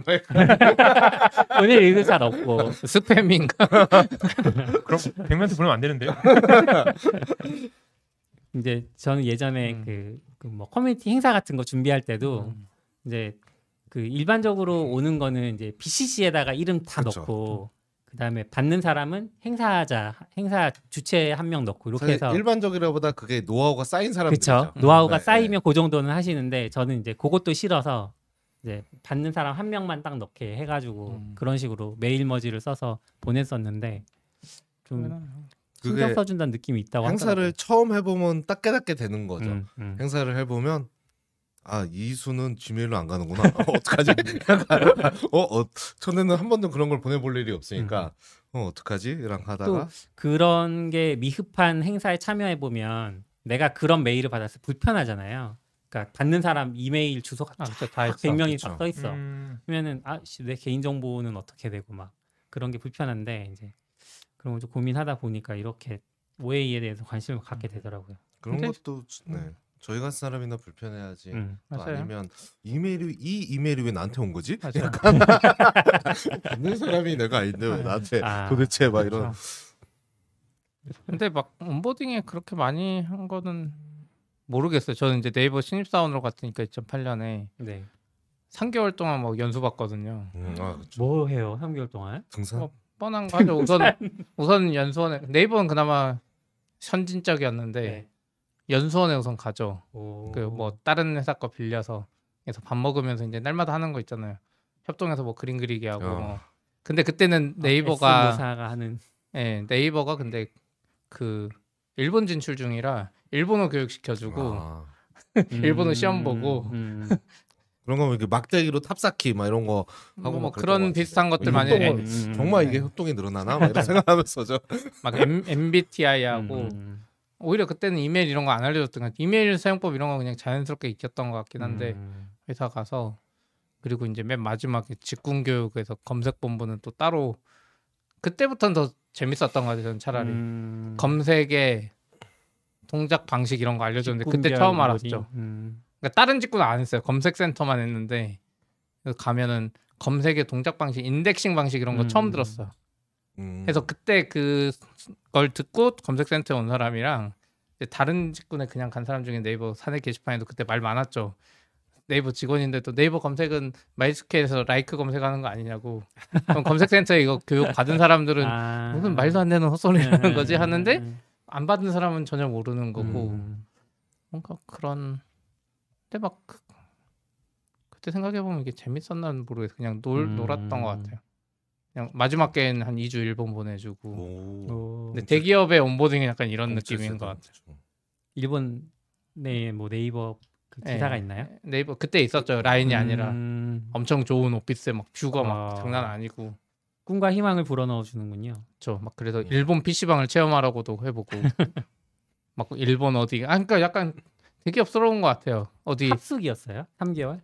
보낼 일은 잘 없고. 스팸인가? 그럼 100명한테 보내면 안 되는데요? 이제 저는 예전에 음. 그, 그뭐 커뮤니티 행사 같은 거 준비할 때도 음. 이제 그 일반적으로 오는 거는 이제 BCC에다가 이름 다 그쵸. 넣고 그다음에 받는 사람은 행사자 행사 주체 한 명 넣고 이렇게 해서 일반적이라보다 그게 노하우가 쌓인 사람들이죠. 그렇죠. 노하우가 네, 쌓이면 그 정도는 하시는데 저는 이제 그것도 싫어서 이제 받는 사람 한 명만 딱 넣게 해가지고 음. 그런 식으로 메일 머지를 써서 보냈었는데 좀 신경 써준다는 느낌이 있다고 행사를 하더라고요. 처음 해보면 딱 깨닫게 되는 거죠. 음, 음. 행사를 해보면 아 이수는 지메일로 안 가는구나. 어, 어떡하지? 어, 어 전에는 한 번도 그런 걸 보내볼 일이 없으니까 어 어떡하지?랑 하다가 그런 게 미흡한 행사에 참여해 보면 내가 그런 메일을 받았을 때 불편하잖아요. 그러니까 받는 사람 이메일 주소가 아, 다 했어. 100명이 그쵸. 딱써 있어. 음, 그러면은 아내 개인 정보는 어떻게 되고 막 그런 게 불편한데 이제 그런 걸 좀 고민하다 보니까 이렇게 OA에 대해서 관심을 갖게 되더라고요. 그런 근데- 것도 네. 저희 같은 사람이나 불편해야지. 음. 또 맞아요. 아니면 이메일이 이 이메일이 왜 나한테 온 거지? 맞아요. 받는 사람이 내가 아닌데 왜 나한테 아, 도대체 막 이런 그렇죠. 근데 막 온보딩에 그렇게 많이 한 거는 모르겠어요. 저는 이제 네이버 신입사원으로 갔으니까 2008년에 네. 3개월 동안 막 연수 받거든요. 음, 아, 그쵸. 뭐 해요? 3개월 동안? 등산 어, 뻔한 거 하죠. 우선 우선 연수원에 네이버는 그나마 선진적이었는데 네. 연수원에 우선 가죠. 오. 그뭐 다른 회사 거 빌려서 그래서 밥 먹으면서 이제 날마다 하는 거 있잖아요. 협동해서 뭐 그림 그리기 하고. 어. 뭐. 근데 그때는 아, 네이버가 S모사가 하는 예, 네이버가 근데 그 일본 진출 중이라 일본어 교육 시켜주고 아, 일본어 시험 보고. 음. 그런 거면 이렇게 막대기로 탑쌓기 막 이런 거 뭐, 하고 뭐 그런. 비슷한 것들 이 많이 협동을 해. 음. 정말 이게 협동이 늘어나나 막 이런 생각하면서 저막 M, MBTI하고 음. 오히려 그때는 이메일 이런 거 안 알려줬던 것 같아요. 이메일 사용법 이런 거 그냥 자연스럽게 익혔던 것 같긴 한데 음. 회사 가서 그리고 이제 맨 마지막에 직군 교육에서 검색 본부는 또 따로 그때부터는 더 재밌었던 것 같아요. 저는 차라리 음. 검색의 동작 방식 이런 거 알려줬는데 그때 처음? 알았죠. 음. 그러니까 다른 직구는 안 했어요. 검색센터만 했는데 가면은 검색의 동작 방식, 인덱싱 방식 이런 거 음. 처음 들었어요. 음. 그래서 그때 그걸 듣고 검색센터에 온 사람이랑 다른 직군에 그냥 간 사람 중에 네이버 사내 게시판에도 그때 말 많았죠. 네이버 직원인데도 네이버 검색은 MySQL에서 LIKE 검색하는 거 아니냐고. 그럼 검색센터에 이거 교육 받은 사람들은 아. 무슨 말도 안 되는 헛소리라는 음. 거지 하는데 안 받은 사람은 전혀 모르는 거고 음. 뭔가 그런 근데 막 그, 그때 생각해 보면 이게 재밌었나는 모르겠어 그냥 놀 음. 놀았던 것 같아요 그냥 마지막 게임 한 2주 일본 보내주고 오. 오. 근데 대기업의 온보딩이 약간 이런 느낌인 것. 같아요 일본 내뭐 네이버 그 기사가 네. 있나요? 네이버 그때 있었죠 라인이 아니라 음. 엄청 좋은 오피스에 막 뷰가 막 아. 장난 아니고 꿈과 희망을 불어넣어 주는군요. 저막 그래서 음. 일본 PC방을 체험하라고도 해보고 막 일본 어디 아 그러니까 약간 대기업스러운 것 같아요 어디 합숙이었어요? 3개월?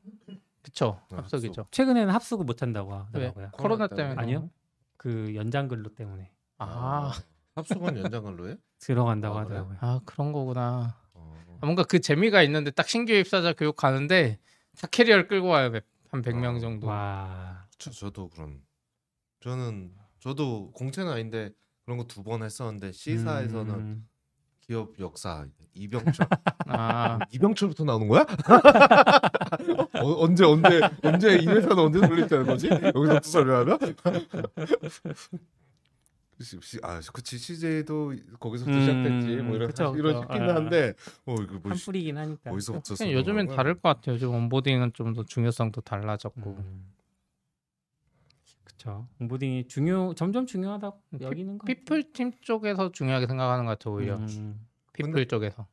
그쵸 아, 합석이죠 최근에는 합숙을 못 한다고 하더라고요. 코로나 코로나 때문에. 아니요? 그 연장 근로 때문에 아, 합숙은 연장 근로 해? 들어간다고 아? 하더라고요. 아 그런 거구나 어. 아, 뭔가 그 재미가 있는데 딱 신규 입사자 교육 가는데 다 캐리어를 끌고 와요 몇- 한 100명 아, 정도 와. 저, 저도 그런 저는 저도 공채는 아닌데 그런 거 두 번 했었는데 C사에서는 음. 기업 역사 이병철 아 이병철부터 나오는 거야? 어, 언제 언제 언제 이 회사는 언제 돌릴 거지? 설명하면? 시- 시- 아, 그치 CJ도 거기서부터 음, 시작됐지. 뭐 이런 그쵸, 이런. 싶기는 아. 한데, 어 이거 뭐한 시- 뿌리긴 하니까. 어디서부터 요즘엔 다를 것 같아요 요즘 onboarding은 좀 더 중요성도 달라졌고 음. 그쵸. onboarding이 중요 점점 중요하다고 피- 여기는 거. people 팀 쪽에서 중요하게 생각하는 것 같아요 오히려 음. 피플 쪽에서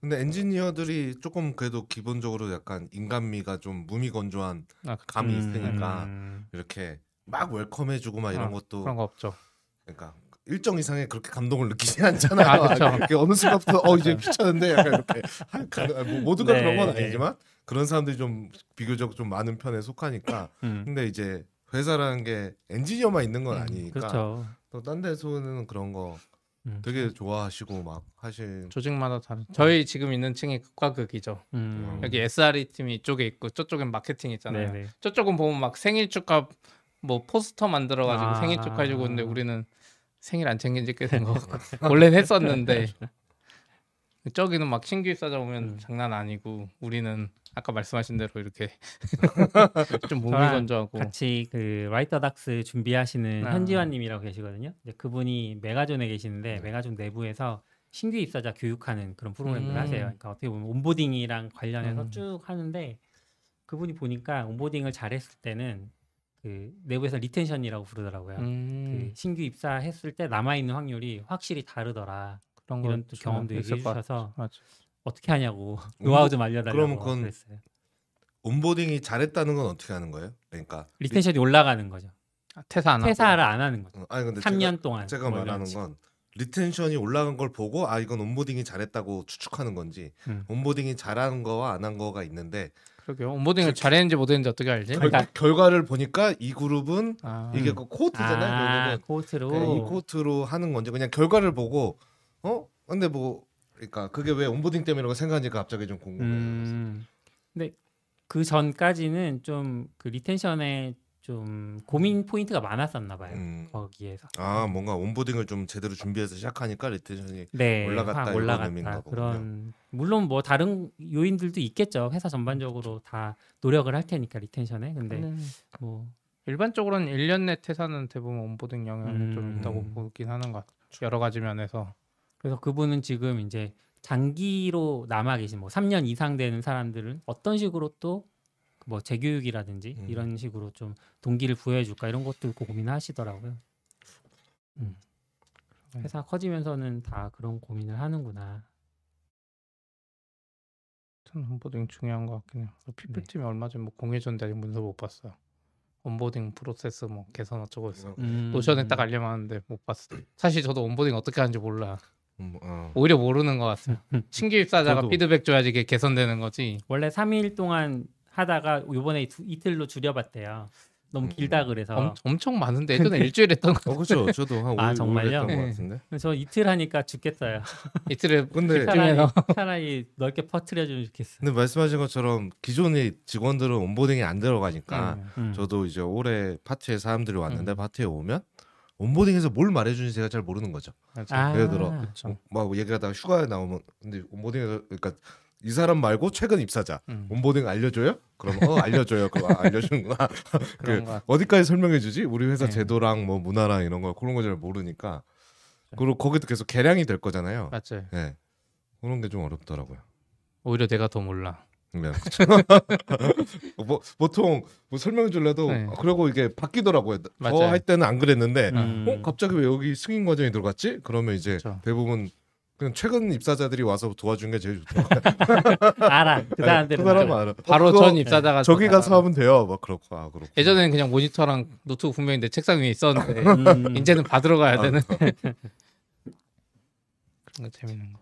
근데 엔지니어들이 조금 그래도 기본적으로 약간 인간미가 좀 무미건조한 아, 그- 감이 음. 있으니까 음. 이렇게 막 웰컴해주고 막 이런 어, 것도 그런 거 없죠 그러니까 일정 이상의 그렇게 감동을 느끼지 않잖아요. 아. 이렇게 어느 순간부터 어 이제 귀찮은데 약간 이렇게 아, 뭐 모두가 네. 그런 건 아니지만 그런 사람들이 좀 비교적 좀 많은 편에 속하니까 음. 근데 이제 회사라는 게 엔지니어만 있는 건 음, 아니니까 그렇죠. 또딴 데서는 그런 거 음. 되게 좋아하시고 막 하실 조직마다 다른 저희 지금 있는 층이 극과 극이죠 음. 여기 SRE 팀이 이쪽에 있고 저쪽엔 마케팅 있잖아요 네네. 저쪽은 보면 막 생일 축하 뭐 포스터 만들어 가지고 아. 생일 축하해주고 있는데 우리는 생일 안 챙긴 지 꽤된것 같고 원래는 했었는데 저기는 막 신규 입사자 오면 음. 장난 아니고 우리는 아까 말씀하신 대로 이렇게 좀 몸이 저랑 건조하고 같이 그 Write the Docs 준비하시는 아. 현지환님이라고 계시거든요. 이제 그분이 메가존에 계시는데 네. 메가존 내부에서 신규 입사자 교육하는 그런 프로그램을 음. 하세요. 그러니까 어떻게 보면 onboarding이랑 관련해서 음. 쭉 하는데 그분이 보니까 onboarding을 잘했을 때는 그 내부에서 retention이라고 부르더라고요. 음, 그 신규 입사했을 때 남아 있는 확률이 확실히 다르더라. 그런 이런 경험도 얘기해. 주셔서 맞아. 어떻게 하냐고 노하우 좀 알려달라고 그러면 그건 그랬어요. onboarding이 잘했다는 건 어떻게 하는 거예요? 그러니까 retention이 올라가는 거죠. 아, 퇴사 안 퇴사를 안 하는 거죠. 어, 아니 근데 3년 동안. 제가, 제가 뭐 말하는 건 retention이 올라간 걸 보고 아 이건 onboarding이 잘했다고 추측하는 건지 음. onboarding이 잘한 거와 안 한 거가 있는데 그러게요 onboarding을 잘했는지 못했는지 어떻게 알지? 결, 결과를 보니까 이 그룹은 아, 이게 음. 그 cohort잖아요. 아, cohort로. 그냥 이 cohort로 하는 건지 그냥 결과를 보고 어 근데 뭐 그러니까 그게 왜 onboarding 때문이라고 생각하니까 갑자기 좀 궁금해요. 음. 근데 그 전까지는 좀 그 retention에 좀 고민 포인트가 많았었나 봐요. 음. 거기에서. 아 뭔가 onboarding을 좀 제대로 준비해서 시작하니까 retention이 네, 올라갔다 올라갔다. 의미인가 보군요. 그런 물론 뭐 다른 요인들도 있겠죠. 회사 전반적으로 다 노력을 할 테니까 retention에. 근데 음, 뭐 일반적으로는 1년 내 퇴사는 대부분 onboarding 영향이 좀 음. 있다고 보긴 하는 것 같아요. 여러 가지 면에서 그래서 그분은 지금 이제 장기로 남아 계신 뭐 3년 이상 되는 사람들은 어떤 식으로 또 뭐 재교육이라든지 음. 이런 식으로 좀 동기를 부여해 줄까 이런 것도 고민하시더라고요. 음. 회사 커지면서는 다 그런 고민을 하는구나. 저는 onboarding 중요한 것 같긴 해요. 네. people팀이 얼마 전에 뭐 공유했던데 아직 문서 못 봤어요. onboarding 프로세스 뭐 개선 어쩌고 했어. 음. 노션에 딱 알려면 하는데 못 봤어. 사실 저도 onboarding 어떻게 하는지 몰라. 음, 어. 오히려 모르는 것 같아요. 신규 입사자가 저도. 피드백 줘야지 이게 개선되는 거지. 원래 3일 동안 하다가 요번에 두, 이틀로 줄여봤대요. 너무 음. 길다 그래서 엄, 엄청 많은데 예전에 일주일 했던 거 어 그렇죠. 저도 한 아, 5일 정말요? 했던 것 네. 같은데. 그래서 이틀 하니까 죽겠어요. 이틀에 근데 차라리, 집중해서 차라리 넓게 퍼트려주면 좋겠어. 근데 말씀하신 것처럼 기존의 직원들은 온보딩이 안 들어가니까 음. 음. 저도 이제 올해 파티에 사람들이 왔는데 음. 파티에 오면 온보딩에서 뭘 말해주는지 제가 잘 모르는 거죠. 아, 예를 들어 그렇죠. 막 얘기하다가 휴가에 나오면 근데 온보딩에서 그러니까 이 사람 말고 최근 입사자 음. 온보딩 알려줘요? 그럼 어 알려줘요. 그럼 아, 알려주는구나. 그. 어디까지 설명해주지? 우리 회사 네. 제도랑 뭐 문화랑 이런 거 그런 거 잘 모르니까 그리고 거기도 계속 개량이 될 거잖아요. 맞아요. 예. 그런 게 좀 어렵더라고요. 오히려 내가 더 몰라. 네. 뭐 보통 뭐 설명해 줄래도 네. 그러고 이게 바뀌더라고요. 저. 할 때는 안 그랬는데 음. 어 갑자기 왜 여기 승인 과정이 들어갔지? 그러면 이제 그렇죠. 대부분 그냥 최근 입사자들이 와서 도와준 게 제일 좋더라고요. 알아. 그 사람들은 그 알아. 바로 어, 전 입사자가 저기 다 가서 하면 돼요. 막 그렇고 아 그렇고. 예전에는 그냥 모니터랑 노트북 분명히 내 책상 위에 있었는데 음. 이제는 받으러 가야 아, 되는 그런 거 재밌는 거.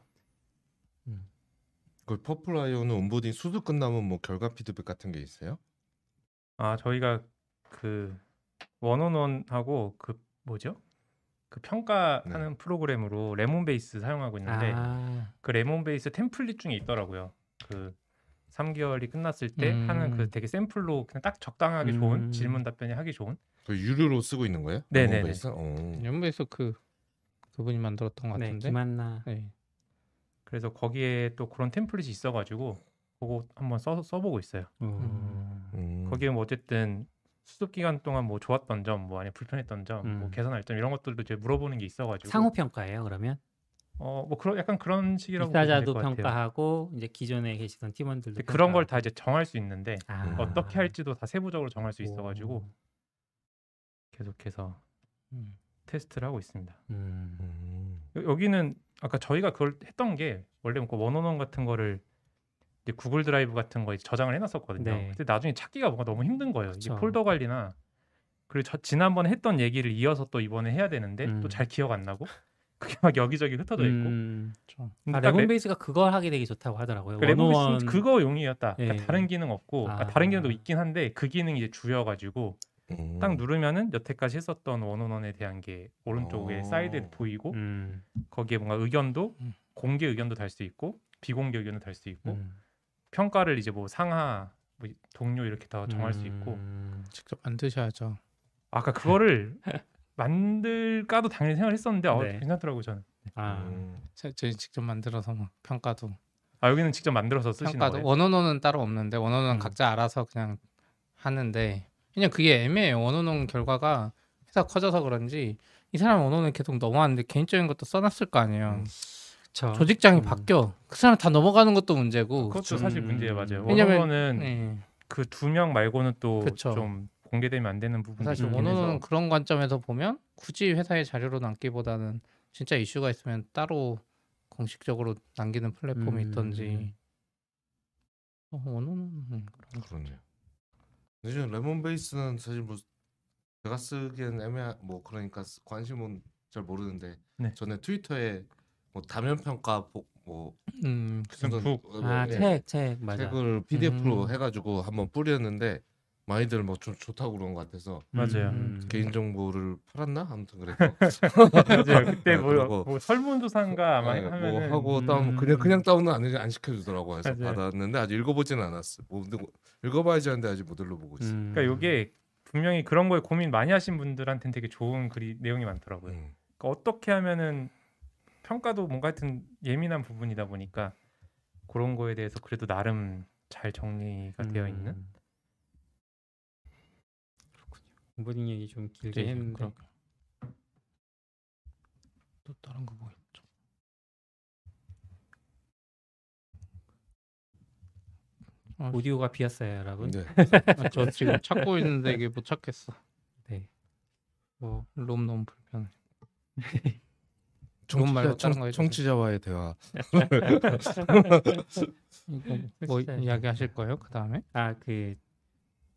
그 퍼플라이오는 onboarding 수습 끝나면 뭐 결과 피드백 같은 게 있어요? 아 저희가 그 one on one하고 그 뭐죠? 그 평가하는 프로그램으로 레몬 베이스 사용하고 있는데 아, 그 레몬 베이스 템플릿 중에 있더라고요. 그 3개월이 끝났을 때 음. 하는 그 되게 샘플로 그냥 딱 적당하게 음. 좋은 질문 답변이 하기 좋은. 그 유료로 쓰고 있는 거예요? 네네네. 베이스? 어. 연배에서 그 그분이 만들었던 것 네, 같은데. 김한나. 네. 그래서 거기에 또 그런 템플릿이 있어가지고 그거 한번 써 써보고 있어요. 음. 음. 거기에 뭐 어쨌든 수습 기간 동안 뭐 좋았던 점, 뭐 아니 불편했던 점, 뭐 음. 개선할 점 이런 것들도 이제 물어보는 게 있어가지고 상호 평가예요. 그러면 어뭐 그런 약간 그런 식이라고 입사자도 될것 같아요. 평가하고 이제 기존에 계시던 팀원들도 그런 걸 평가하고. 다 이제 정할 수 있는데 아. 어떻게 할지도 다 세부적으로 정할 수 있어가지고 오. 계속해서 음. 테스트를 하고 있습니다. 음. 음. 여- 여기는 아까 저희가 그걸 했던 게 원래 그 원원원 같은 거를 이제 구글 드라이브 같은 거에 저장을 해놨었거든요. 네. 근데 나중에 찾기가 뭔가 너무 힘든 거예요. 그쵸. 폴더 관리나 그리고 저 지난번에 했던 얘기를 이어서 또 이번에 해야 되는데 음. 또 잘 기억 안 나고 그게 막 여기저기 흩어져 있고. 음. 아, 딱 레몬 레- 베이스가 그걸 하기 되게 좋다고 하더라고요. 그 레몬 one on one 베이스는 그거 용이었다. 그러니까 예. 다른 기능 없고 그러니까 아. 다른 기능도 있긴 한데 그 기능이 이제 주여가지고 음. 딱 누르면은 여태까지 했었던 one on one에 대한 게 오른쪽에 어. 사이드에 보이고 음. 거기에 뭔가 의견도 음. 공개 의견도 달 수 있고 비공개 의견도 달 수 있고 음. 평가를 이제 뭐 상하 뭐 동료 이렇게 다 정할 수 있고 음. 직접 만드셔야죠. 아까 그거를 만들까도 당연히 생각했었는데 어, 네. 괜찮더라고요 저는 아. 음. 저- 저희 직접 만들어서 막 평가도 아 여기는 직접 만들어서 쓰시는 평가도 거예요? 원어원은 따로 없는데 원어원은 음. 각자 알아서 그냥 하는데 그냥 그게 애매해요. 원어원 결과가 회사 커져서 그런지 이 사람 원어원 계속 넘어왔는데 개인적인 것도 써놨을 거 아니에요. 음. 그쵸. 조직장이 음. 바뀌어 그 사람 다 넘어가는 것도 문제고. 그것도 음. 사실 문제예요 맞아요 왜냐면- 원어원은 네. 그두 명 말고는 또. 좀 공개되면 안 되는 부분이 사실 해서 그런 관점에서 보면 굳이 회사의 자료로 남기보다는 진짜 이슈가 있으면 따로 공식적으로 남기는 플랫폼이 음. 있던지. 어, 원어는 음, 그런 거. 그러네요. 지금 레몬 베이스는 사실 뭐 제가 쓰기엔 애매하 뭐 그러니까 쓰- 관심은 잘 모르는데 네. 전에 트위터에 뭐 다면 평가 보- 뭐 음, 무슨 북 어, 아, 예, 책, 책 맞아. 책을 PDF로 음. 해가지고 한번 뿌렸는데 많이들 뭐 좀 좋다고 그런 것 같아서 맞아요. 음. 개인 정보를 팔았나 아무튼 그래서 맞아요 그때 뭐, 그리고- 뭐 설문조사인가 아마 네, 하면은 뭐 하고 음. 다운 그냥 그냥 다운은 안, 안 시켜주더라고 해서 맞아요. 받았는데 아직 읽어보지는 않았어. 뭐뭐 읽어봐야지 하는데 아직 못 읽어보고 있어. 음. 그러니까 요게 분명히 그런 거에 고민 많이 하신 분들한테는 되게 좋은 글이 내용이 많더라고요 음. 그러니까 어떻게 하면은 평가도 뭔가 하여튼 예민한 부분이다 보니까 그런 거에 대해서 그래도 나름 잘 정리가 되어 있는 오버닝 얘기 좀 길게 네, 했는데 그럼. 또 다른 거 뭐 있죠? 아, 오디오가 비었어요, 여러분. 네. 아, 저 지금 찾고 있는데 이게 못 찾겠어. 네. 뭐 롬 너무 불편해. 좋은 말로 청, 청취자와의 대화. 뭐 이야기하실 거예요? 아, 그 다음에? 아 그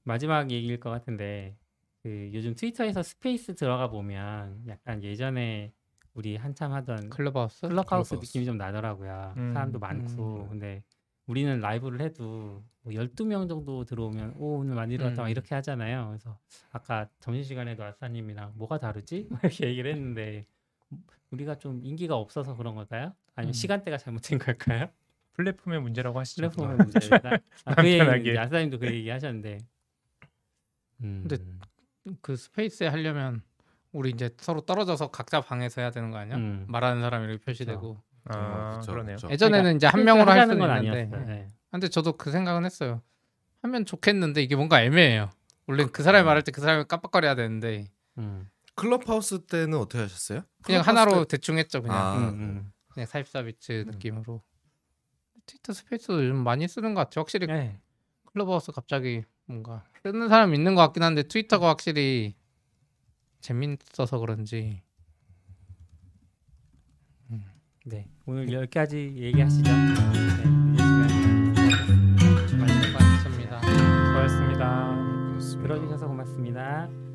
마지막 얘기일 것 같은데 그 요즘 트위터에서 스페이스 들어가 보면 약간 예전에 우리 한참 하던 클럽하우스? 클럽하우스. 느낌이 좀 나더라고요. 음, 사람도 많고. 음. 근데 우리는 라이브를 해도 뭐 12명 정도 들어오면 오 오늘 많이 들어왔다 막 음. 이렇게 하잖아요. 그래서 아까 점심시간에도 아싸님이랑 뭐가 다르지? 막 이렇게 얘기를 했는데 우리가 좀 인기가 없어서 그런 걸까요? 아니면 음. 시간대가 잘못된 걸까요? 플랫폼의 문제라고 하시죠. 플랫폼의 문제다. 아, 그. 얘기 아싸님도 그 얘기 하셨는데. 음. 근데 그 스페이스에 하려면 우리 이제 서로 떨어져서 각자 방에서 해야 되는 거 아니야? 음. 말하는 사람이 이렇게 표시되고. 아, 그쵸, 그러네요. 그쵸. 예전에는 이제 한 명으로 할 수는 건 있는데. 아니었어요. 네. 근데 저도 그 생각은 했어요. 하면 좋겠는데 이게 뭔가 애매해요. 원래 그 사람이 말할 때 그 사람이 깜빡거려야 되는데 음. 클럽하우스 때는 어떻게 하셨어요? 그냥 하나로 때- 대충 했죠 그냥. 아, 음, 음. 그냥 44비트 음. 느낌으로. 트위터 스페이스도 요즘 많이 쓰는 것 같아요. 확실히 네. 클럽하우스 갑자기 뭔가 쓰는 사람 있는 것 같긴 한데 트위터가 확실히 재밌어서 그런지 네. 오늘 여기까지 얘기하시죠. 네. 이 시간에 많이 수고하셨습니다. 들어주셔서 고맙습니다.